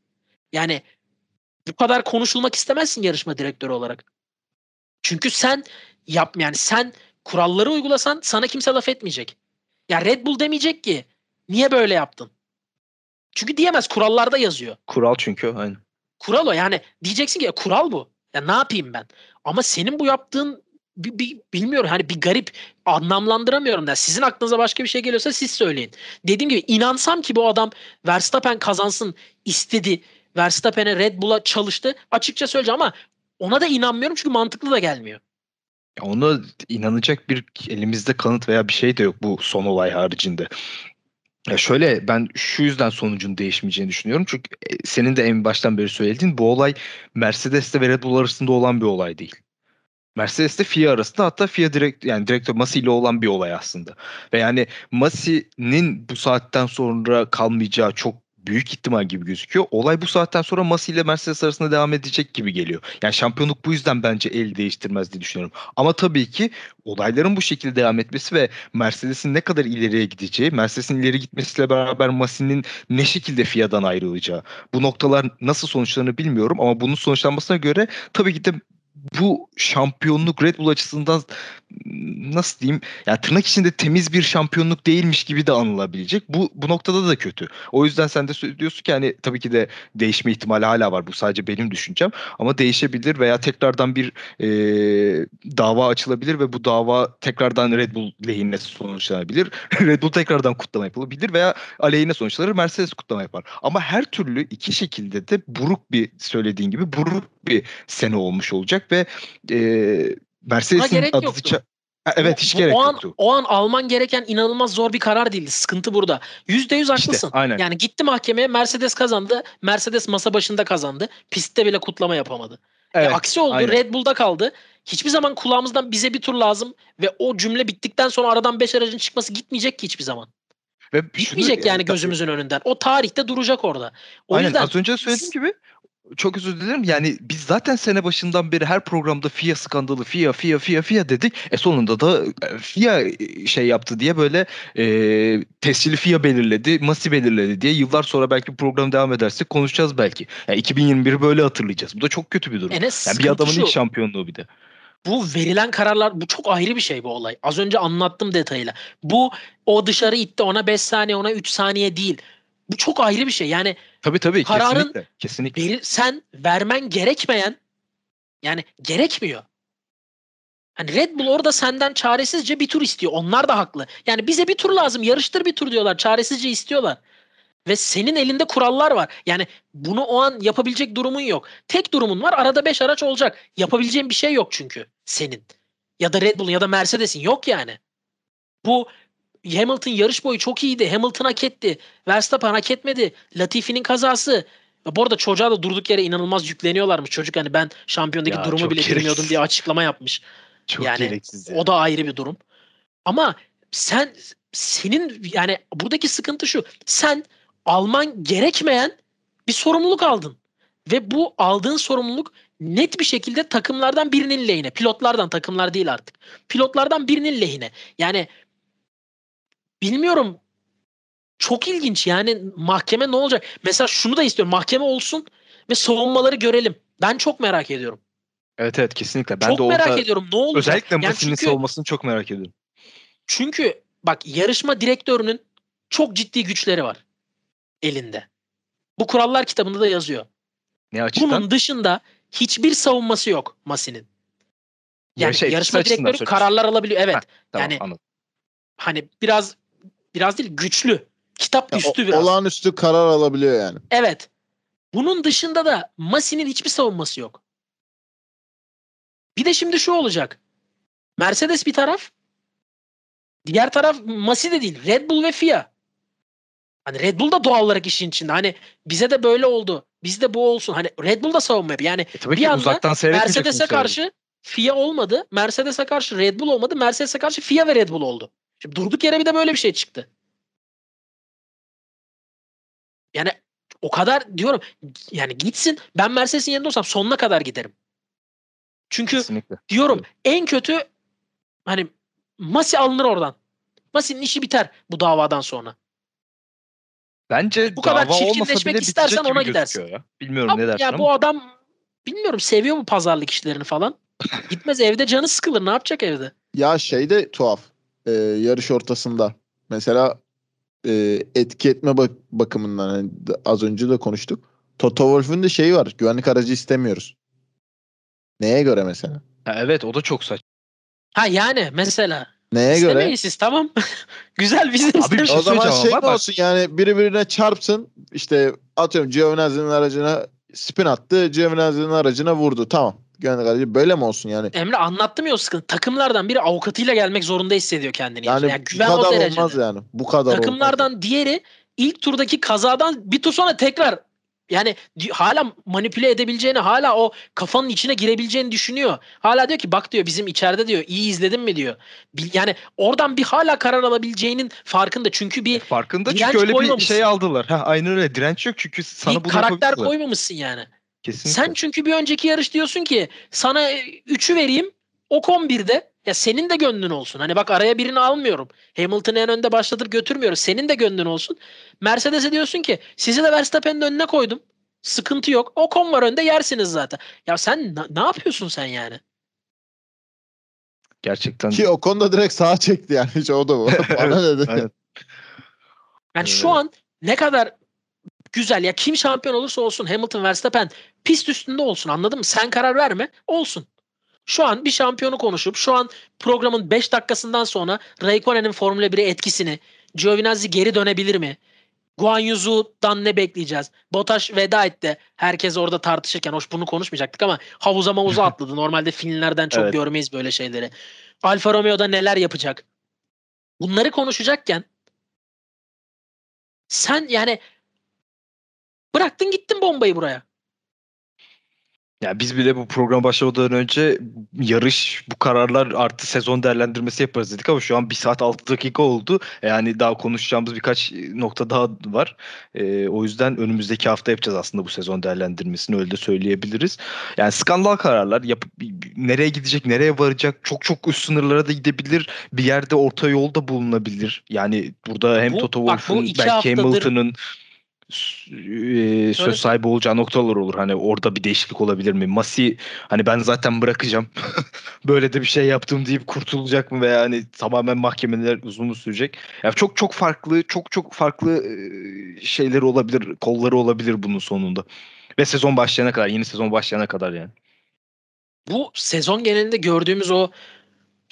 Yani bu kadar konuşulmak istemezsin yarışma direktörü olarak. Çünkü sen yap yani sen kuralları uygulasan sana kimse laf etmeyecek. Ya Red Bull demeyecek ki niye böyle yaptın? Çünkü diyemez kurallarda yazıyor. Kural çünkü aynı. Kural o yani diyeceksin ki kural bu. Ya ne yapayım ben? Ama senin bu yaptığın bir, bir, bilmiyorum hani bir garip anlamlandıramıyorum da sizin aklınıza başka bir şey geliyorsa siz söyleyin. Dediğim gibi inansam ki bu adam Verstappen kazansın istedi. Verstappen'e Red Bull'a çalıştı. Açıkça söyleyeceğim ama ona da inanmıyorum çünkü mantıklı da gelmiyor. Ona inanacak bir elimizde kanıt veya bir şey de yok bu son olay haricinde. Ya şöyle ben şu yüzden sonucun değişmeyeceğini düşünüyorum. Çünkü e, senin de en baştan beri söylediğin bu olay Mercedes'te ve Red Bull arasında olan bir olay değil. Mercedes'te FIA arasında hatta FIA direkt yani direktör Masi ile olan bir olay aslında. Ve yani Masi'nin bu saatten sonra kalmayacağı çok büyük ihtimal gibi gözüküyor. Olay bu saatten sonra Masi ile Mercedes arasında devam edecek gibi geliyor. Yani şampiyonluk bu yüzden bence el değiştirmez diye düşünüyorum. Ama tabii ki olayların bu şekilde devam etmesi ve Mercedes'in ne kadar ileriye gideceği, Mercedes'in ileri gitmesiyle beraber Masi'nin ne şekilde FIA'dan ayrılacağı, bu noktalar nasıl sonuçlarını bilmiyorum ama bunun sonuçlanmasına göre tabii ki de bu şampiyonluk Red Bull açısından nasıl diyeyim yani tırnak içinde temiz bir şampiyonluk değilmiş gibi de anılabilecek. Bu bu noktada da kötü. O yüzden sen de diyorsun ki hani tabii ki de değişme ihtimali hala var. Bu sadece benim düşüncem ama değişebilir veya tekrardan bir e, dava açılabilir ve bu dava tekrardan Red Bull lehine sonuçlanabilir. Red Bull tekrardan kutlama yapılabilir veya aleyhine sonuçlanır Mercedes kutlama yapar. Ama her türlü iki şekilde de buruk bir söylediğin gibi buruk bir sene olmuş olacak ve e, Mercedes'in adı ça- Evet hiç o, gerek o an, yoktu. O an alman gereken inanılmaz zor bir karar değildi. Sıkıntı burada. Yüzde yüz haklısın. İşte, aynen. Yani gitti mahkemeye Mercedes kazandı. Mercedes masa başında kazandı. Pistte bile kutlama yapamadı. Evet, e, aksi oldu. aynen. Red Bull'da kaldı. Hiçbir zaman kulağımızdan bize bir tur lazım ve o cümle bittikten sonra aradan 5 aracın çıkması gitmeyecek ki hiçbir zaman. Ve Gitmeyecek şunu- yani gözümüzün önünden. O tarihte duracak orada. O Aynen yüzden az önce söylediğim gibi çok özür dilerim. Yani biz zaten sene başından beri her programda FIA skandalı, FIA, FIA, FIA, FIA dedik. E sonunda da e, FIA şey yaptı diye böyle e, tescilli FIA belirledi, Masi belirledi diye yıllar sonra belki program devam edersek konuşacağız belki. Yani 2021 böyle hatırlayacağız. Bu da çok kötü bir durum. Enes Yani bir adamın şu. ilk şampiyonluğu bir de. bu verilen kararlar bu çok ayrı bir şey bu olay. Az önce anlattım detayıyla. Bu o dışarı itti ona 5 saniye ona 3 saniye değil. Bu çok ayrı bir şey. Yani Tabii tabii Kararın kesinlikle. Kesinlikle. verir, sen vermen gerekmeyen yani gerekmiyor. Hani Red Bull orada senden çaresizce bir tur istiyor. Onlar da haklı. Yani bize bir tur lazım. Yarıştır bir tur diyorlar. Çaresizce istiyorlar. Ve senin elinde kurallar var. Yani bunu o an yapabilecek durumun yok. Tek durumun var. Arada 5 araç olacak. Yapabileceğin bir şey yok çünkü senin. Ya da Red Bull'un ya da Mercedes'in yok yani. Bu Hamilton yarış boyu çok iyiydi. Hamilton hak etti. Verstappen hak etmedi. Latifi'nin kazası. Ya Bu arada çocuğa da durduk yere inanılmaz yükleniyorlarmış. Çocuk hani ben şampiyondaki Ya durumu bile bilmiyordum gereksiz. diye açıklama yapmış. Çok yani gereksiz. ya. O da ayrı bir durum. Ama sen senin yani buradaki sıkıntı şu. Sen alman gerekmeyen bir sorumluluk aldın. Ve bu aldığın sorumluluk net bir şekilde takımlardan birinin lehine. Pilotlardan takımlar değil artık. Pilotlardan birinin lehine. Yani bilmiyorum çok ilginç yani mahkeme ne olacak? Mesela şunu da istiyorum. Mahkeme olsun ve savunmaları görelim. Ben çok merak ediyorum. Evet evet kesinlikle. Ben çok de merak ediyorum ne olacak? özellikle Yani Masi'nin savunmasını çok merak ediyorum. Çünkü bak yarışma direktörünün çok ciddi güçleri var elinde. Bu kurallar kitabında da yazıyor. Ne açıdan? Bunun dışında hiçbir savunması yok Masi'nin. Yani şey, yarışma direktörü kararlar alabiliyor. Evet. Ha, Tamam, yani- anladım. Hani biraz biraz değil güçlü. Kitap Ya, üstü o- biraz. Olağanüstü karar alabiliyor yani. Evet. Bunun dışında da Masi'nin hiçbir savunması yok. Bir de şimdi şu olacak. Mercedes bir taraf. Diğer taraf Masi de değil. Red Bull ve FIA. Hani Red Bull da doğal olarak işin içinde. Hani bize de böyle oldu. Bizde bu olsun. Hani Red Bull da savunma yapıyor. Yani E, tabii bir anda Mercedes'e karşı FIA olmadı. Mercedes'e karşı Red Bull olmadı. Mercedes'e karşı FIA ve Red Bull oldu. Şimdi durduk yere bir de böyle bir şey çıktı. Yani o kadar diyorum yani gitsin ben Mercedes'in yerinde olsam sonuna kadar giderim. Çünkü Kesinlikle. diyorum en kötü hani Masi alınır oradan. Masi'nin işi biter bu davadan sonra. Bence Bu kadar çirkinleşmek istersen ona gidersin. Ya. Bilmiyorum Ama ne dersin ya ama. bu adam bilmiyorum seviyor mu pazarlık işlerini falan. Gitmez evde canı sıkılır. Ne yapacak evde? Ya şey de tuhaf. Ee, yarış ortasında. Mesela e, etki etme bak- bakımından hani az önce de konuştuk. Toto Wolff'ün de şeyi var. Güvenlik aracı istemiyoruz. Neye göre mesela? Ha, evet o da çok saçma. Ha yani mesela Neye göre? siz tamam. Güzel biz de bir şey. O zaman şey bak- olsun yani biri birine çarpsın işte atıyorum Giovinazzi'nin aracına spin attı Giovinazzi'nin aracına vurdu tamam güvenlik aracı böyle mi olsun yani Emre anlattım ya o sıkıntı. Takımlardan biri avukatıyla gelmek zorunda hissediyor kendini. yani Yani, bu kadar derecede. olmaz yani bu kadar olmaz. Takımlardan diğeri ilk turdaki kazadan bir tur sonra tekrar yani hala manipüle edebileceğini, hala o kafanın içine girebileceğini düşünüyor. Hala diyor ki bak diyor bizim içeride diyor iyi izledin mi diyor. Yani oradan bir hala karar alabileceğinin farkında. Çünkü bir Farkında Direnç çünkü öyle bir şey aldılar. Ha, aynen öyle. Direnç yok çünkü sana bir bunu karakter koymamışsın yani. Kesinlikle. Sen çünkü bir önceki yarış diyorsun ki sana 3'ü vereyim o 11'de ya senin de gönlün olsun. Hani bak araya birini almıyorum. Hamilton'ı en önde başlatıp götürmüyoruz. Senin de gönlün olsun. Mercedes'e diyorsun ki sizi de Verstappen'in önüne koydum. Sıkıntı yok. O kon var önde yersiniz zaten. Ya sen na- ne yapıyorsun sen yani? Gerçekten Ki o konuda direkt sağa çekti yani hiç o da bu. Bana dedi. aynen. Yani şu Evet. an ne kadar güzel ya kim şampiyon olursa olsun Hamilton Verstappen pist üstünde olsun anladın mı? Sen karar verme olsun. Şu an bir şampiyonu konuşup şu an programın 5 dakikasından sonra Raikkonen'in Formula 1'e etkisini Giovinazzi geri dönebilir mi? Guan Yuzu'dan ne bekleyeceğiz? Bottas veda etti. Herkes orada tartışırken hoş bunu konuşmayacaktık ama havuza mavuza atladı. Normalde filmlerden çok Evet. görmeyiz böyle şeyleri. Alfa Romeo'da neler yapacak? Bunları konuşacakken sen yani bıraktın gittin bombayı buraya. Ya biz bile bu program başlamadan önce yarış bu kararlar artı sezon değerlendirmesi yaparız dedik ama şu an 1 saat 6 dakika oldu. Yani daha konuşacağımız birkaç nokta daha var. Ee, o yüzden önümüzdeki hafta yapacağız aslında bu sezon değerlendirmesini öyle de söyleyebiliriz. Yani skandal kararlar yapıp nereye gidecek, nereye varacak çok çok üst sınırlara da gidebilir. Bir yerde orta yolda bulunabilir. Yani burada hem Bu- Toto Wolff'un belki Hamilton'ın e, söz sahibi olacağı noktalar olur. Hani orada bir değişiklik olabilir mi? Masi hani ben zaten bırakacağım. Böyle de bir şey yaptım deyip kurtulacak mı veya hani tamamen mahkemeler uzun mu sürecek? Ya çok çok farklı, çok çok farklı şeyleri olabilir, kolları olabilir bunun sonunda. Ve sezon başlayana kadar, yeni sezon başlayana kadar yani. Bu sezon genelinde gördüğümüz o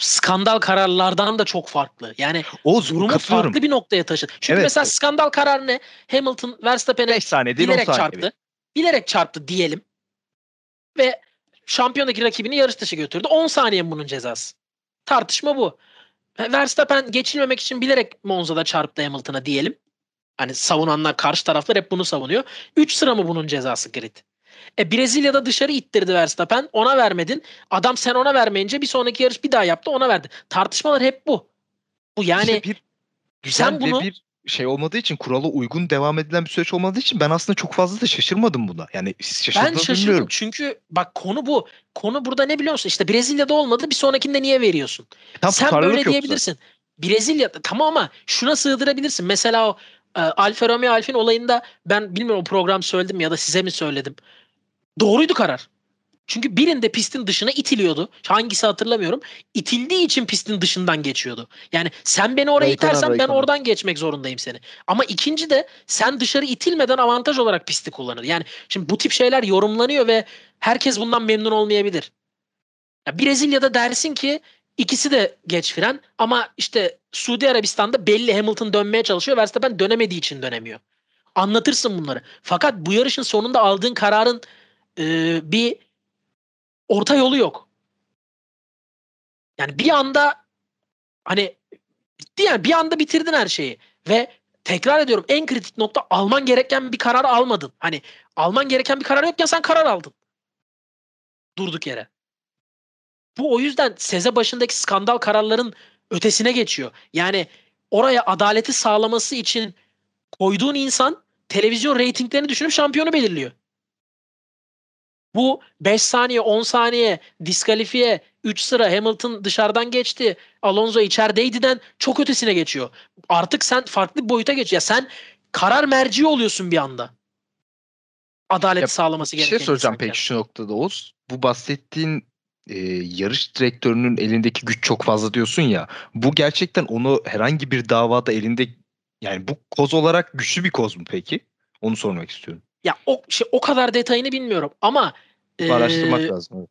skandal kararlardan da çok farklı. Yani O durumu katılıyorum. farklı bir noktaya taşıdı. Çünkü Evet. mesela skandal karar ne? Hamilton Verstappen'e 5 saniye değil 10 bilerek çarptı. Bilerek çarptı diyelim. Ve şampiyondaki rakibini yarış dışı götürdü. 10 saniye bunun cezası. Tartışma bu. Verstappen geçilmemek için bilerek Monza'da çarptı Hamilton'a diyelim. Hani savunanlar karşı taraflar hep bunu savunuyor. 3 sıra mı bunun cezası grid? E Brezilya'da dışarı ittirdi Verstappen. Ona vermedin. Adam sen ona vermeyince bir sonraki yarış bir daha yaptı ona verdi. Tartışmalar hep bu. Bu yani İşte bir güzel sen bunu- bir şey olmadığı için kurala uygun devam edilen bir süreç olmadığı için ben aslında çok fazla da şaşırmadım buna. Yani şaşırdım Ben şaşırdım bilmiyorum. çünkü bak konu bu. Konu burada ne biliyor musun? İşte Brezilya'da olmadı bir sonrakinde niye veriyorsun? Tam Sen böyle diyebilirsin. Brezilya'da tamam ama şuna sığdırabilirsin. Mesela o e, Alfa Romeo Alfin olayında ben bilmiyorum o program söyledim ya da size mi söyledim. Doğruydu karar. Çünkü birinde pistin dışına itiliyordu. Hangisi hatırlamıyorum. İtildiği için pistin dışından geçiyordu. Yani sen beni oraya Raikkonen, itersen ben Raikkonen. oradan geçmek zorundayım seni. Ama ikinci de sen dışarı itilmeden avantaj olarak pisti kullanır. Yani şimdi bu tip şeyler yorumlanıyor ve herkes bundan memnun olmayabilir. Ya Brezilya'da dersin ki ikisi de geç fren ama işte Suudi Arabistan'da belli Hamilton dönmeye çalışıyor. Verstappen dönemediği için dönemiyor. Anlatırsın bunları. Fakat bu yarışın sonunda aldığın kararın e, bir orta yolu yok. Yani bir anda hani yani bir anda bitirdin her şeyi ve tekrar ediyorum en kritik nokta alman gereken bir karar almadın. Hani alman gereken bir karar yokken sen karar aldın. Durduk yere. Bu o yüzden seze başındaki skandal kararların ötesine geçiyor. Yani oraya adaleti sağlaması için koyduğun insan televizyon reytinglerini düşünüp şampiyonu belirliyor. Bu 5 saniye, 10 saniye, diskalifiye, 3 sıra Hamilton dışarıdan geçti, Alonso içerideydi'den çok ötesine geçiyor. Artık sen farklı bir boyuta geç. Ya sen karar merci oluyorsun bir anda. Adalet Ya, sağlaması Bir gereken şey soracağım peki şu noktada Oğuz. Bu bahsettiğin e, yarış direktörünün elindeki güç çok fazla diyorsun ya. Bu gerçekten onu herhangi bir davada elinde yani bu koz olarak güçlü bir koz mu peki? Onu sormak istiyorum. Ya o şey o kadar detayını bilmiyorum ama Bu araştırmak lazım.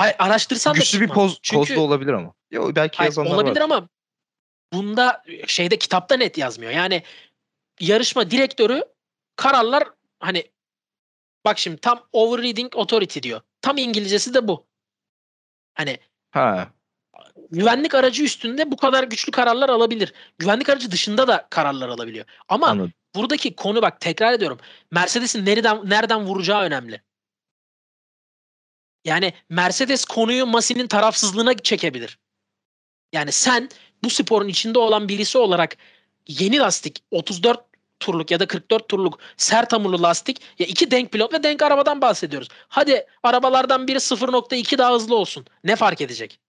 evet. araştırsan da Güçlü bir çıkmaz. koz, Çünkü, koz da olabilir ama. Ya, belki hayır, yazanlar olabilir var. ama bunda şeyde kitapta net yazmıyor. Yani yarışma direktörü kararlar hani bak şimdi tam overriding authority diyor. Tam İngilizcesi de bu. Hani Ha. güvenlik aracı üstünde bu kadar güçlü kararlar alabilir. Güvenlik aracı dışında da kararlar alabiliyor. Ama Anladım. Buradaki konu bak tekrar ediyorum. Mercedes'in nereden nereden vuracağı önemli. Yani Mercedes konuyu Masi'nin tarafsızlığına çekebilir. Yani sen bu sporun içinde olan birisi olarak yeni lastik 34 turluk ya da 44 turluk sert hamurlu lastik ya iki denk pilot ve denk arabadan bahsediyoruz. Hadi arabalardan biri 0.2 daha hızlı olsun. Ne fark edecek?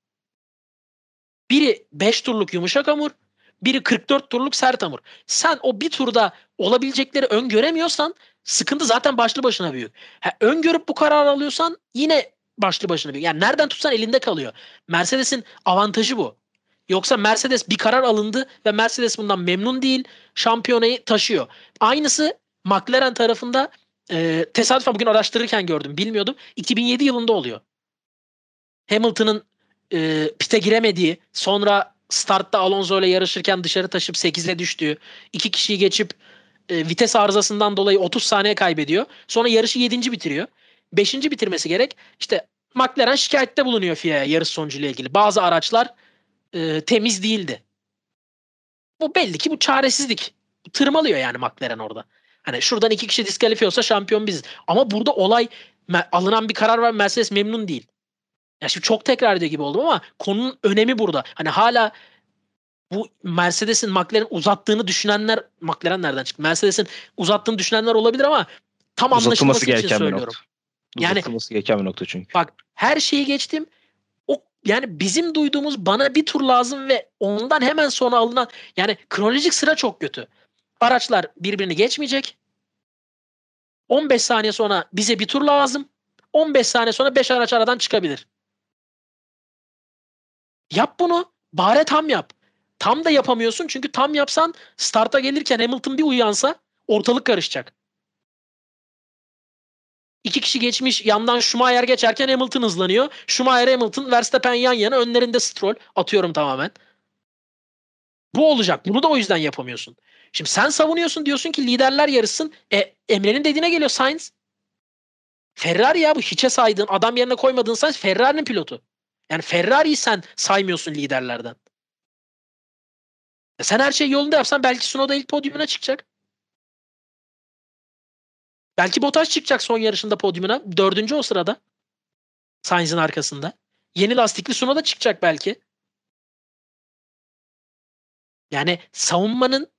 Biri 5 turluk yumuşak hamur, biri 44 turluk sert hamur. Sen o bir turda olabilecekleri öngöremiyorsan sıkıntı zaten başlı başına büyük. Ha, öngörüp bu kararı alıyorsan yine başlı başına büyük. Yani nereden tutsan elinde kalıyor. Mercedes'in avantajı bu. Yoksa Mercedes bir karar alındı ve Mercedes bundan memnun değil. Şampiyonayı taşıyor. Aynısı McLaren tarafında e, tesadüfen bugün araştırırken gördüm. Bilmiyordum. 2007 yılında oluyor. Hamilton'ın e, pite giremediği, sonra startta Alonso ile yarışırken dışarı taşıp 8'e düştüğü, iki kişiyi geçip e, vites arızasından dolayı 30 saniye kaybediyor. Sonra yarışı 7. bitiriyor. 5. bitirmesi gerek. İşte McLaren şikayette bulunuyor FIA'ya yarış sonucuyla ilgili. Bazı araçlar e, temiz değildi. Bu belli ki bu çaresizlik. Tırmalıyor yani McLaren orada. Hani şuradan iki kişi diskalifiye olsa şampiyon biziz. Ama burada olay alınan bir karar var Mercedes memnun değil. Ya şimdi çok tekrar ediyor gibi oldum ama konunun önemi burada. Hani hala bu Mercedes'in McLaren uzattığını düşünenler McLaren nereden çıktı? Mercedes'in uzattığını düşünenler olabilir ama tam anlaşılması için gereken bir söylüyorum. nokta. Yani- Uzatılması gereken bir nokta çünkü. Bak her şeyi geçtim. O yani bizim duyduğumuz bana bir tur lazım ve ondan hemen sonra alınan yani kronolojik sıra çok kötü. Araçlar birbirini geçmeyecek. 15 saniye sonra bize bir tur lazım. 15 saniye sonra 5 araç aradan çıkabilir. Yap bunu. Bari tam yap. Tam da yapamıyorsun çünkü tam yapsan starta gelirken Hamilton bir uyansa ortalık karışacak. İki kişi geçmiş yandan Schumacher geçerken Hamilton hızlanıyor. Schumacher Hamilton Verstappen yan yana önlerinde Stroll atıyorum tamamen. Bu olacak. Bunu da o yüzden yapamıyorsun. Şimdi sen savunuyorsun diyorsun ki liderler yarışsın. E, Emre'nin dediğine geliyor Sainz. Ferrari ya bu hiçe saydığın adam yerine koymadığın Sainz Ferrari'nin pilotu. Yani Ferrari'yi sen saymıyorsun liderlerden. E sen her şey yolunda yapsan belki Sunoda ilk podyumuna çıkacak. Belki Bottas çıkacak son yarışında podyumuna. Dördüncü o sırada. Sainz'in arkasında. Yeni lastikli Sunoda çıkacak belki. Yani savunmanın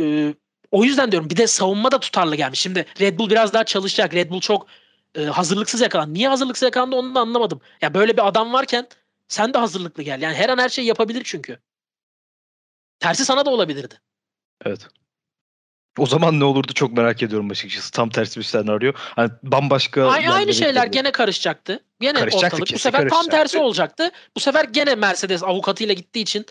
e, o yüzden diyorum bir de savunma da tutarlı gelmiş. Şimdi Red Bull biraz daha çalışacak. Red Bull çok e, hazırlıksız yakalandı. Niye hazırlıksız yakalandı onu da anlamadım. Ya böyle bir adam varken sen de hazırlıklı gel. Yani her an her şey yapabilir çünkü. Tersi sana da olabilirdi. Evet. O zaman ne olurdu çok merak ediyorum açıkçası. Tam tersi bir senaryo. Hani bambaşka Ay, aynı yerlere şeyler gene karışacaktı. Gene ortalık. Bu sefer tam tersi olacaktı. Bu sefer gene Mercedes avukatıyla gittiği için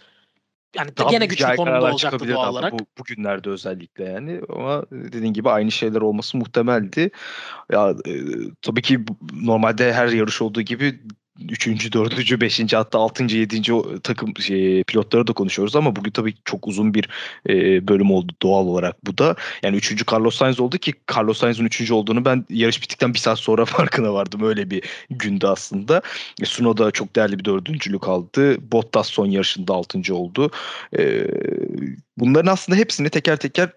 yani Daha gene güçlü konumda olacaktı doğal olarak. Bu, bugünlerde özellikle yani ama dediğin gibi aynı şeyler olması muhtemeldi. Ya e, tabii ki normalde her yarış olduğu gibi üçüncü, dördüncü, beşinci hatta altıncı, yedinci takım şey, pilotları da konuşuyoruz ama bugün tabii çok uzun bir e, bölüm oldu doğal olarak bu da. Yani üçüncü Carlos Sainz oldu ki Carlos Sainz'in üçüncü olduğunu ben yarış bittikten bir saat sonra farkına vardım. Öyle bir gündü aslında. E, Sunoda çok değerli bir dördüncülük aldı. Bottas son yarışında altıncı oldu. E, bunların aslında hepsini teker teker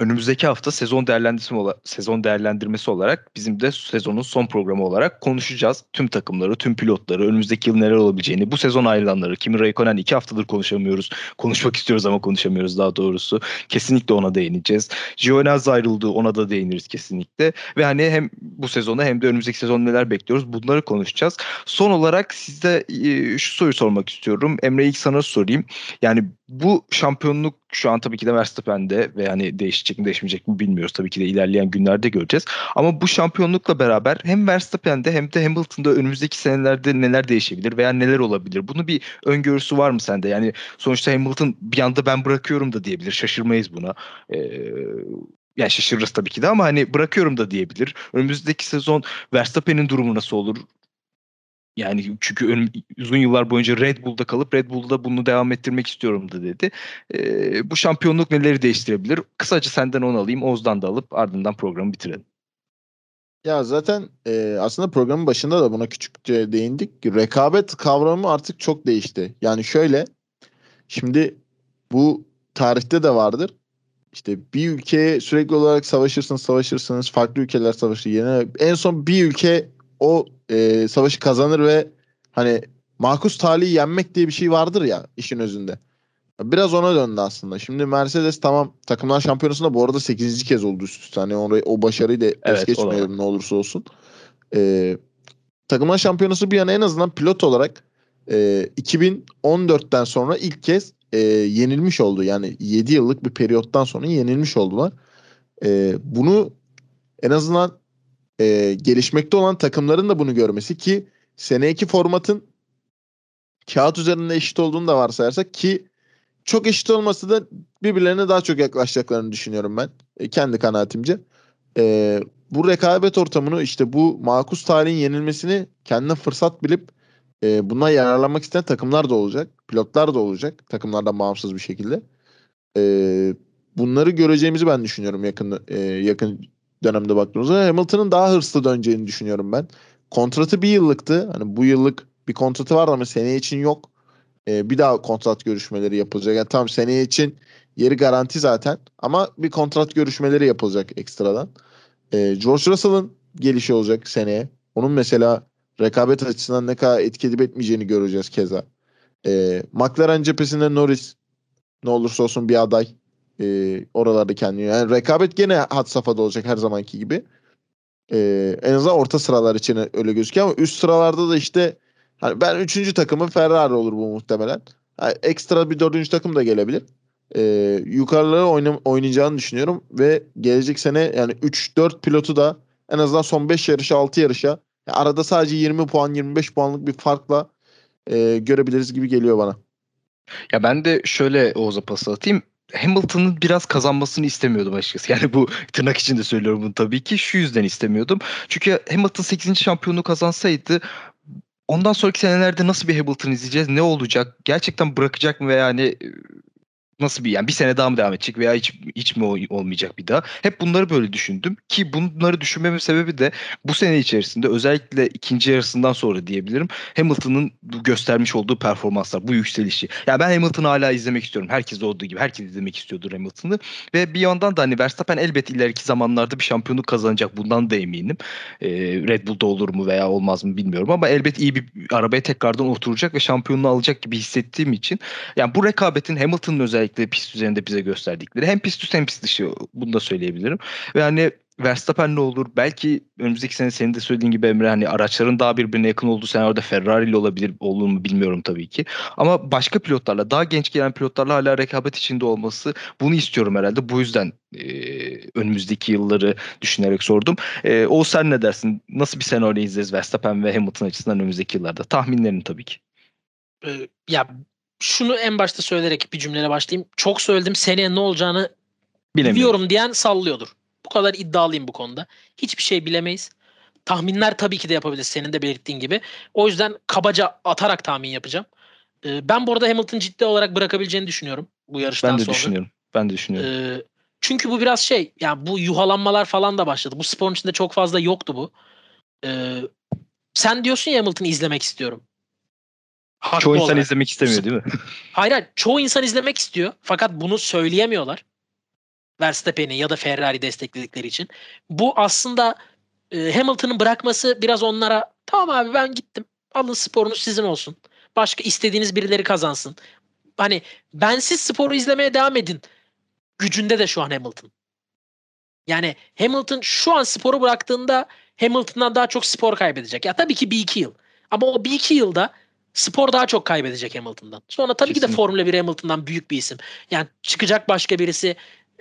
önümüzdeki hafta sezon değerlendirmesi olarak, sezon değerlendirmesi olarak bizim de sezonun son programı olarak konuşacağız. Tüm takımları, tüm pilotları, önümüzdeki yıl neler olabileceğini, bu sezon ayrılanları, Kimi Raikkonen iki haftadır konuşamıyoruz. Konuşmak istiyoruz ama konuşamıyoruz daha doğrusu. Kesinlikle ona değineceğiz. Giovinazzi ayrıldı ona da değiniriz kesinlikle. Ve hani hem bu sezona hem de önümüzdeki sezon neler bekliyoruz bunları konuşacağız. Son olarak size e, şu soruyu sormak istiyorum. Emre ilk sana sorayım. Yani bu şampiyonluk şu an tabii ki de Verstappen'de ve hani değişecek mi değişmeyecek mi bilmiyoruz. Tabii ki de ilerleyen günlerde göreceğiz. Ama bu şampiyonlukla beraber hem Verstappen'de hem de Hamilton'da önümüzdeki senelerde neler değişebilir veya neler olabilir? Bunu bir öngörüsü var mı sende? Yani sonuçta Hamilton bir anda ben bırakıyorum da diyebilir. Şaşırmayız buna. Ee, yani şaşırırız tabii ki de ama hani bırakıyorum da diyebilir. Önümüzdeki sezon Verstappen'in durumu nasıl olur? Yani çünkü ön, uzun yıllar boyunca Red Bull'da kalıp Red Bull'da bunu devam ettirmek istiyorum da dedi. E, bu şampiyonluk neleri değiştirebilir? Kısaca senden onu alayım. Oz'dan da alıp ardından programı bitirelim. Ya zaten e, aslında programın başında da buna küçükçe değindik. Rekabet kavramı artık çok değişti. Yani şöyle şimdi bu tarihte de vardır. İşte bir ülkeye sürekli olarak savaşırsınız, savaşırsınız. Farklı ülkeler savaşı yine en son bir ülke o e, savaşı kazanır ve hani makus talihi yenmek diye bir şey vardır ya işin özünde. Biraz ona döndü aslında. Şimdi Mercedes tamam takımlar şampiyonasında bu arada 8. kez oldu üst üste. Hani orayı, o başarıyı da es Evet, geçmeyelim ne olursa olsun. Ee, takımlar şampiyonası bir yana en azından pilot olarak e, 2014'ten sonra ilk kez e, yenilmiş oldu. Yani 7 yıllık bir periyottan sonra yenilmiş oldular. E, bunu en azından e, gelişmekte olan takımların da bunu görmesi ki seneki formatın kağıt üzerinde eşit olduğunu da varsayarsak ki çok eşit olması da birbirlerine daha çok yaklaşacaklarını düşünüyorum ben. E, kendi kanaatimce. E, bu rekabet ortamını işte bu makus talihin yenilmesini kendine fırsat bilip e, buna yararlanmak isteyen takımlar da olacak. Pilotlar da olacak. Takımlardan bağımsız bir şekilde. E, bunları göreceğimizi ben düşünüyorum yakın e, yakın dönemde baktığımızda. Hamilton'ın daha hırslı döneceğini düşünüyorum ben. Kontratı bir yıllıktı. Hani bu yıllık bir kontratı var ama seneye için yok. E, bir daha kontrat görüşmeleri yapılacak. Yani tam seneye için yeri garanti zaten ama bir kontrat görüşmeleri yapılacak ekstradan. E, George Russell'ın gelişi olacak seneye. Onun mesela rekabet açısından ne kadar etki edip etmeyeceğini göreceğiz keza. E, McLaren cephesinde Norris ne olursa olsun bir aday. E, oralarda kendini. Yani rekabet gene had safhada olacak her zamanki gibi. E, en azından orta sıralar için öyle gözüküyor ama üst sıralarda da işte hani ben üçüncü takımın Ferrari olur bu muhtemelen. Yani ekstra bir dördüncü takım da gelebilir. E, yukarılara oynam- oynayacağını düşünüyorum ve gelecek sene yani 3-4 pilotu da en azından son 5 yarışa 6 yarışa yani arada sadece 20 puan 25 puanlık bir farkla e, görebiliriz gibi geliyor bana. Ya ben de şöyle Oğuz'a pas atayım. Hamilton'ın biraz kazanmasını istemiyordum açıkçası. Yani bu tırnak içinde söylüyorum bunu tabii ki. Şu yüzden istemiyordum. Çünkü Hamilton 8. şampiyonluğu kazansaydı ondan sonraki senelerde nasıl bir Hamilton izleyeceğiz? Ne olacak? Gerçekten bırakacak mı veya hani nasıl bir yani bir sene daha mı devam edecek veya hiç hiç mi olmayacak bir daha? Hep bunları böyle düşündüm ki bunları düşünmemin sebebi de bu sene içerisinde özellikle ikinci yarısından sonra diyebilirim. Hamilton'ın göstermiş olduğu performanslar, bu yükselişi. Ya yani ben Hamilton'ı hala izlemek istiyorum. Herkes olduğu gibi herkes izlemek istiyordur Hamilton'ı ve bir yandan da hani Verstappen elbet ileriki zamanlarda bir şampiyonluk kazanacak. Bundan da eminim. Ee, Red Bull'da olur mu veya olmaz mı bilmiyorum ama elbet iyi bir arabaya tekrardan oturacak ve şampiyonluğu alacak gibi hissettiğim için yani bu rekabetin Hamilton'ın özellikle özellikle pist üzerinde bize gösterdikleri. Hem pist üstü hem pist dışı bunu da söyleyebilirim. Ve hani Verstappen ne olur? Belki önümüzdeki sene senin de söylediğin gibi Emre hani araçların daha birbirine yakın olduğu senaryoda Ferrari ile olabilir olur mu bilmiyorum tabii ki. Ama başka pilotlarla daha genç gelen pilotlarla hala rekabet içinde olması bunu istiyorum herhalde. Bu yüzden e, önümüzdeki yılları düşünerek sordum. E, o sen ne dersin? Nasıl bir senaryo izleriz Verstappen ve Hamilton açısından önümüzdeki yıllarda? Tahminlerin tabii ki. Ya şunu en başta söyleyerek bir cümleyle başlayayım. Çok söyledim seneye ne olacağını biliyorum diyen sallıyordur. Bu kadar iddialıyım bu konuda. Hiçbir şey bilemeyiz. Tahminler tabii ki de yapabiliriz senin de belirttiğin gibi. O yüzden kabaca atarak tahmin yapacağım. Ee, ben bu arada Hamilton ciddi olarak bırakabileceğini düşünüyorum bu yarıştan sonra. Ben de sonra. düşünüyorum. Ben de düşünüyorum. Ee, çünkü bu biraz şey yani bu yuhalanmalar falan da başladı. Bu sporun içinde çok fazla yoktu bu. Ee, sen diyorsun ya Hamilton'ı izlemek istiyorum. Haklı çoğu insan olarak. izlemek istemiyor değil mi? Hayır hayır. Çoğu insan izlemek istiyor. Fakat bunu söyleyemiyorlar. Verstappen'i ya da Ferrari destekledikleri için. Bu aslında e, Hamilton'ın bırakması biraz onlara tamam abi ben gittim. Alın sporunuz sizin olsun. Başka istediğiniz birileri kazansın. Hani bensiz sporu izlemeye devam edin. Gücünde de şu an Hamilton. Yani Hamilton şu an sporu bıraktığında Hamilton'dan daha çok spor kaybedecek. Ya tabii ki bir iki yıl. Ama o bir iki yılda spor daha çok kaybedecek Hamilton'dan. Sonra tabii ki de Kesinlikle. Formula 1 Hamilton'dan büyük bir isim. Yani çıkacak başka birisi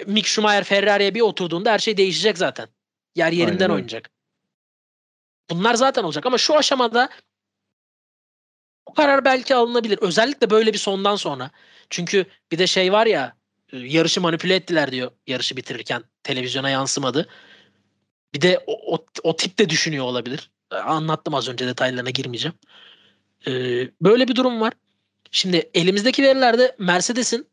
Mick Schumacher Ferrari'ye bir oturduğunda her şey değişecek zaten. Yer yerinden Aynen oynayacak. Bunlar zaten olacak ama şu aşamada bu karar belki alınabilir. Özellikle böyle bir sondan sonra. Çünkü bir de şey var ya e, yarışı manipüle ettiler diyor yarışı bitirirken televizyona yansımadı. Bir de o, o, o tip de düşünüyor olabilir. E, Anlattım az önce detaylarına girmeyeceğim. Ee, böyle bir durum var. Şimdi elimizdeki verilerde Mercedes'in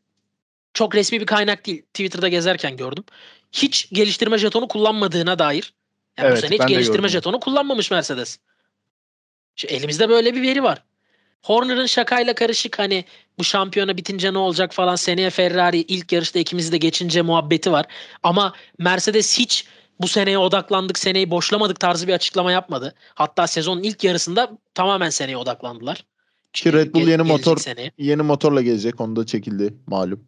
çok resmi bir kaynak değil. Twitter'da gezerken gördüm. Hiç geliştirme jetonu kullanmadığına dair. Yani bu Evet, sene hiç geliştirme jetonu kullanmamış Mercedes. Şimdi elimizde böyle bir veri var. Horner'ın şakayla karışık hani bu şampiyona bitince ne olacak falan seneye Ferrari ilk yarışta ikimizi de geçince muhabbeti var. Ama Mercedes hiç bu seneye odaklandık, seneyi boşlamadık tarzı bir açıklama yapmadı. Hatta sezonun ilk yarısında tamamen seneye odaklandılar. Ki Red Bull Ge- yeni motor seneye. yeni motorla gelecek. Onu da çekildi malum.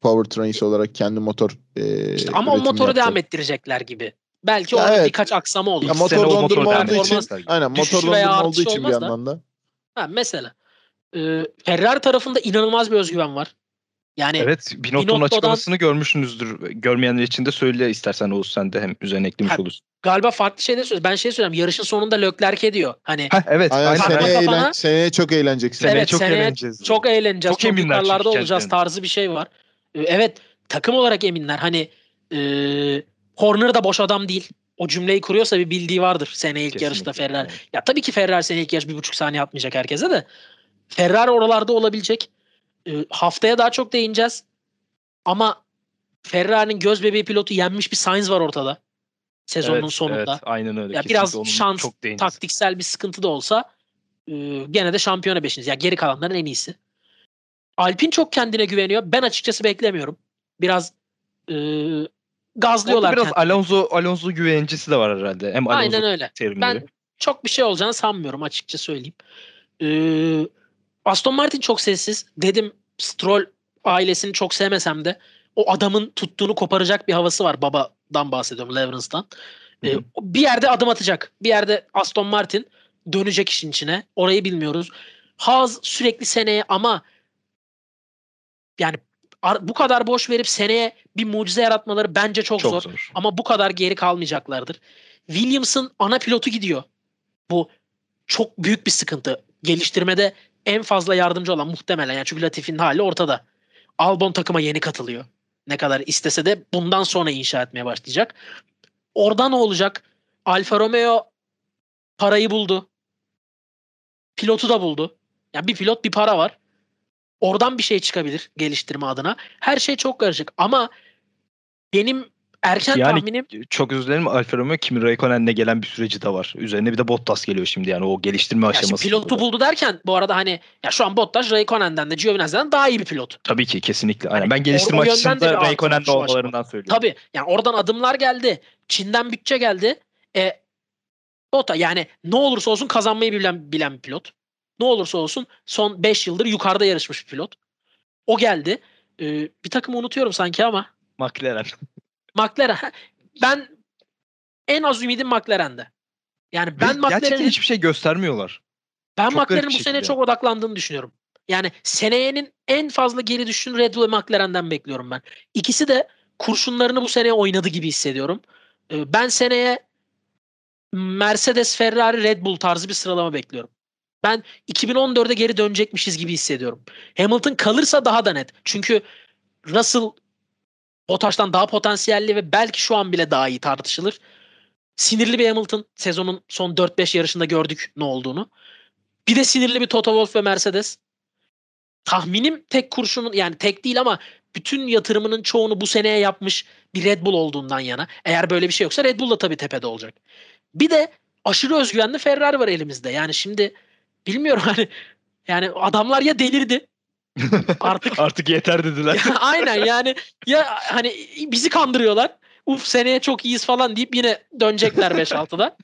Powertrains olarak kendi motor e, İşte ama o motoru yapacak. devam ettirecekler gibi. Belki orada evet. birkaç aksama olur. Ya motor dondurma motor olduğu için aynen motor veya dondurma olduğu için bir yandan da. Ha, mesela e, Ferrari tarafında inanılmaz bir özgüven var. Yani Evet Binotto'nun Binotto'dan- açıklamasını görmüşsünüzdür. Görmeyenler için de söyle istersen Oğuz sen de hem üzerine eklemiş Ha, olursun. galiba farklı şeyler söylüyor. Ben şey söyleyeyim. Yarışın sonunda Leclerc ediyor. Hani Heh, evet Aynen, seneye, kafana- eğlen, seneye çok eğleneceksin. Seneye evet çok seneye eğleneceğiz. Çok eğleneceğiz. Çok Çok, eminler yukarılarda olacağız kendilerine. tarzı bir şey var. E, Evet takım olarak eminler. Hani e, Horner da boş adam değil. O cümleyi kuruyorsa bir bildiği vardır sene ilk yarışta Kesinlikle. Ferrari. Ya tabii ki Ferrari sene ilk yarış bir buçuk saniye atmayacak herkese de. Ferrari oralarda olabilecek. E, haftaya daha çok değineceğiz. Ama Ferrari'nin göz bebeği pilotu yenmiş bir Sainz var ortada. Sezonun Evet, sonunda. Evet, aynen öyle. Ya Kesinlikle biraz şans, çok taktiksel bir sıkıntı da olsa e, gene de şampiyona beşiniz. Ya geri kalanların en iyisi. Alpin çok kendine güveniyor. Ben açıkçası beklemiyorum. Biraz e, gazlıyorlar Orada biraz kendilerini. Alonso Alonso güvencesi de var herhalde. Hem Alonso Aynen öyle. terimleri. Ben çok bir şey olacağını sanmıyorum açıkça söyleyeyim. Ee, Aston Martin çok sessiz. Dedim Stroll ailesini çok sevmesem de o adamın tuttuğunu koparacak bir havası var. Babadan bahsediyorum Lawrence'dan. Ee, bir yerde adım atacak. Bir yerde Aston Martin dönecek işin içine. Orayı bilmiyoruz. Haas sürekli seneye ama yani bu kadar boş verip seneye bir mucize yaratmaları bence çok, çok zor. zor. Ama bu kadar geri kalmayacaklardır. Williams'ın ana pilotu gidiyor. Bu çok büyük bir sıkıntı. Geliştirmede en fazla yardımcı olan muhtemelen. Yani çünkü Latifi'nin hali ortada. Albon takıma yeni katılıyor. Ne kadar istese de bundan sonra inşa etmeye başlayacak. Orada ne olacak? Alfa Romeo parayı buldu. Pilotu da buldu. Yani bir pilot bir para var. Oradan bir şey çıkabilir geliştirme adına. Her şey çok karışık ama benim erken Yani tahminim Çok özür dilerim Alfa Romeo Kimi Raikkonen'le gelen bir süreci de var. Üzerine bir de Bottas geliyor şimdi yani o geliştirme Ya aşaması. pilotu buldu derken bu arada hani ya şu an Bottas Raikkonen'den de Giovinazzi'den daha iyi bir pilot. Tabii ki kesinlikle. Aynen. Hani Ben geliştirme o- o yönden de bir açısında Raikkonen'de olmalarından söylüyorum. Tabii yani oradan adımlar geldi. Çin'den bütçe geldi. E Bota yani ne olursa olsun kazanmayı bilen, bilen bir pilot. Ne olursa olsun son 5 yıldır yukarıda yarışmış bir pilot. O geldi. E, bir takımı unutuyorum sanki ama McLaren. McLaren. Ben en az ümidim McLaren'de. Yani ben Ben Gerçekten McLaren'in hiçbir şey göstermiyorlar. Ben Çok McLaren'in bu sene çok odaklandığını düşünüyorum. Yani seneyenin en fazla geri düştüğünü Red Bull ve McLaren'den bekliyorum ben. İkisi de kurşunlarını bu sene oynadı gibi hissediyorum. Ee, Ben seneye Mercedes, Ferrari, Red Bull tarzı bir sıralama bekliyorum. Ben 2014'e geri dönecekmişiz gibi hissediyorum. Hamilton kalırsa daha da net. Çünkü Russell Bottas'tan daha potansiyelli ve belki şu an bile daha iyi tartışılır. Sinirli bir Hamilton. Sezonun son 4-5 yarışında gördük ne olduğunu. Bir de sinirli bir Toto Wolff ve Mercedes. Tahminim tek kurşunun yani tek değil ama bütün yatırımının çoğunu bu seneye yapmış bir Red Bull olduğundan yana. Eğer böyle bir şey yoksa Red Bull da tabii tepede olacak. Bir de aşırı özgüvenli Ferrari var elimizde. Yani şimdi bilmiyorum hani yani adamlar ya delirdi artık Artık yeter dediler. ya, aynen yani ya hani bizi kandırıyorlar. Uf seneye çok iyiyiz falan deyip yine dönecekler 5-6'da.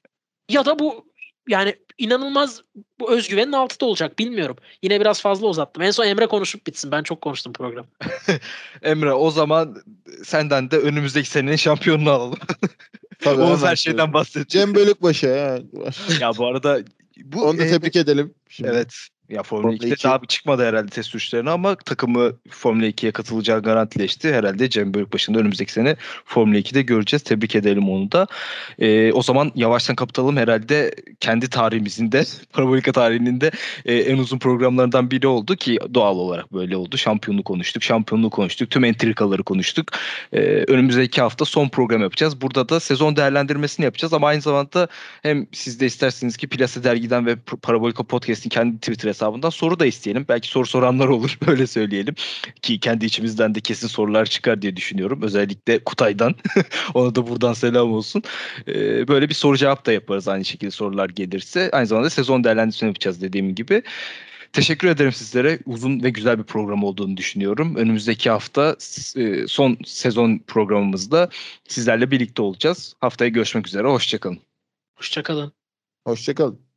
Ya da bu yani inanılmaz bu özgüvenin altında olacak bilmiyorum. Yine biraz fazla uzattım. En son Emre konuşup bitsin. Ben çok konuştum program. Emre o zaman senden de önümüzdeki senenin şampiyonunu alalım. Tabii, Oğuz her şeyden bahsedecek. Cem Bölükbaşı ya. ya bu arada bu Onu da e, tebrik edelim. Şimdi. Evet. Ya Formula, Formula 2'de 2. daha çıkmadı herhalde test sürüşlerine ama takımı Formula 2'ye katılacağı garantileşti. Herhalde Cem Bölükbaşı'nda önümüzdeki sene Formula 2'de göreceğiz. Tebrik edelim onu da. Ee, o zaman yavaştan kapatalım. Herhalde kendi tarihimizin de Parabolika tarihinin de e, en uzun programlarından biri oldu ki doğal olarak böyle oldu. Şampiyonluğu konuştuk, şampiyonluğu konuştuk, tüm entrikaları konuştuk. Ee, önümüzdeki hafta son program yapacağız. Burada da sezon değerlendirmesini yapacağız ama aynı zamanda hem siz de isterseniz ki Plase Dergi'den ve Parabolika Podcast'in kendi Twitter hesabından soru da isteyelim. Belki soru soranlar olur öyle söyleyelim. Ki kendi içimizden de kesin sorular çıkar diye düşünüyorum. Özellikle Kutay'dan. Ona da buradan selam olsun. Ee, böyle bir soru cevap da yaparız aynı şekilde sorular gelirse. Aynı zamanda sezon değerlendirmesini yapacağız dediğim gibi. Teşekkür ederim sizlere. Uzun ve güzel bir program olduğunu düşünüyorum. Önümüzdeki hafta e, son sezon programımızda sizlerle birlikte olacağız. Haftaya görüşmek üzere. Hoşçakalın. Hoşçakalın. Hoşçakalın.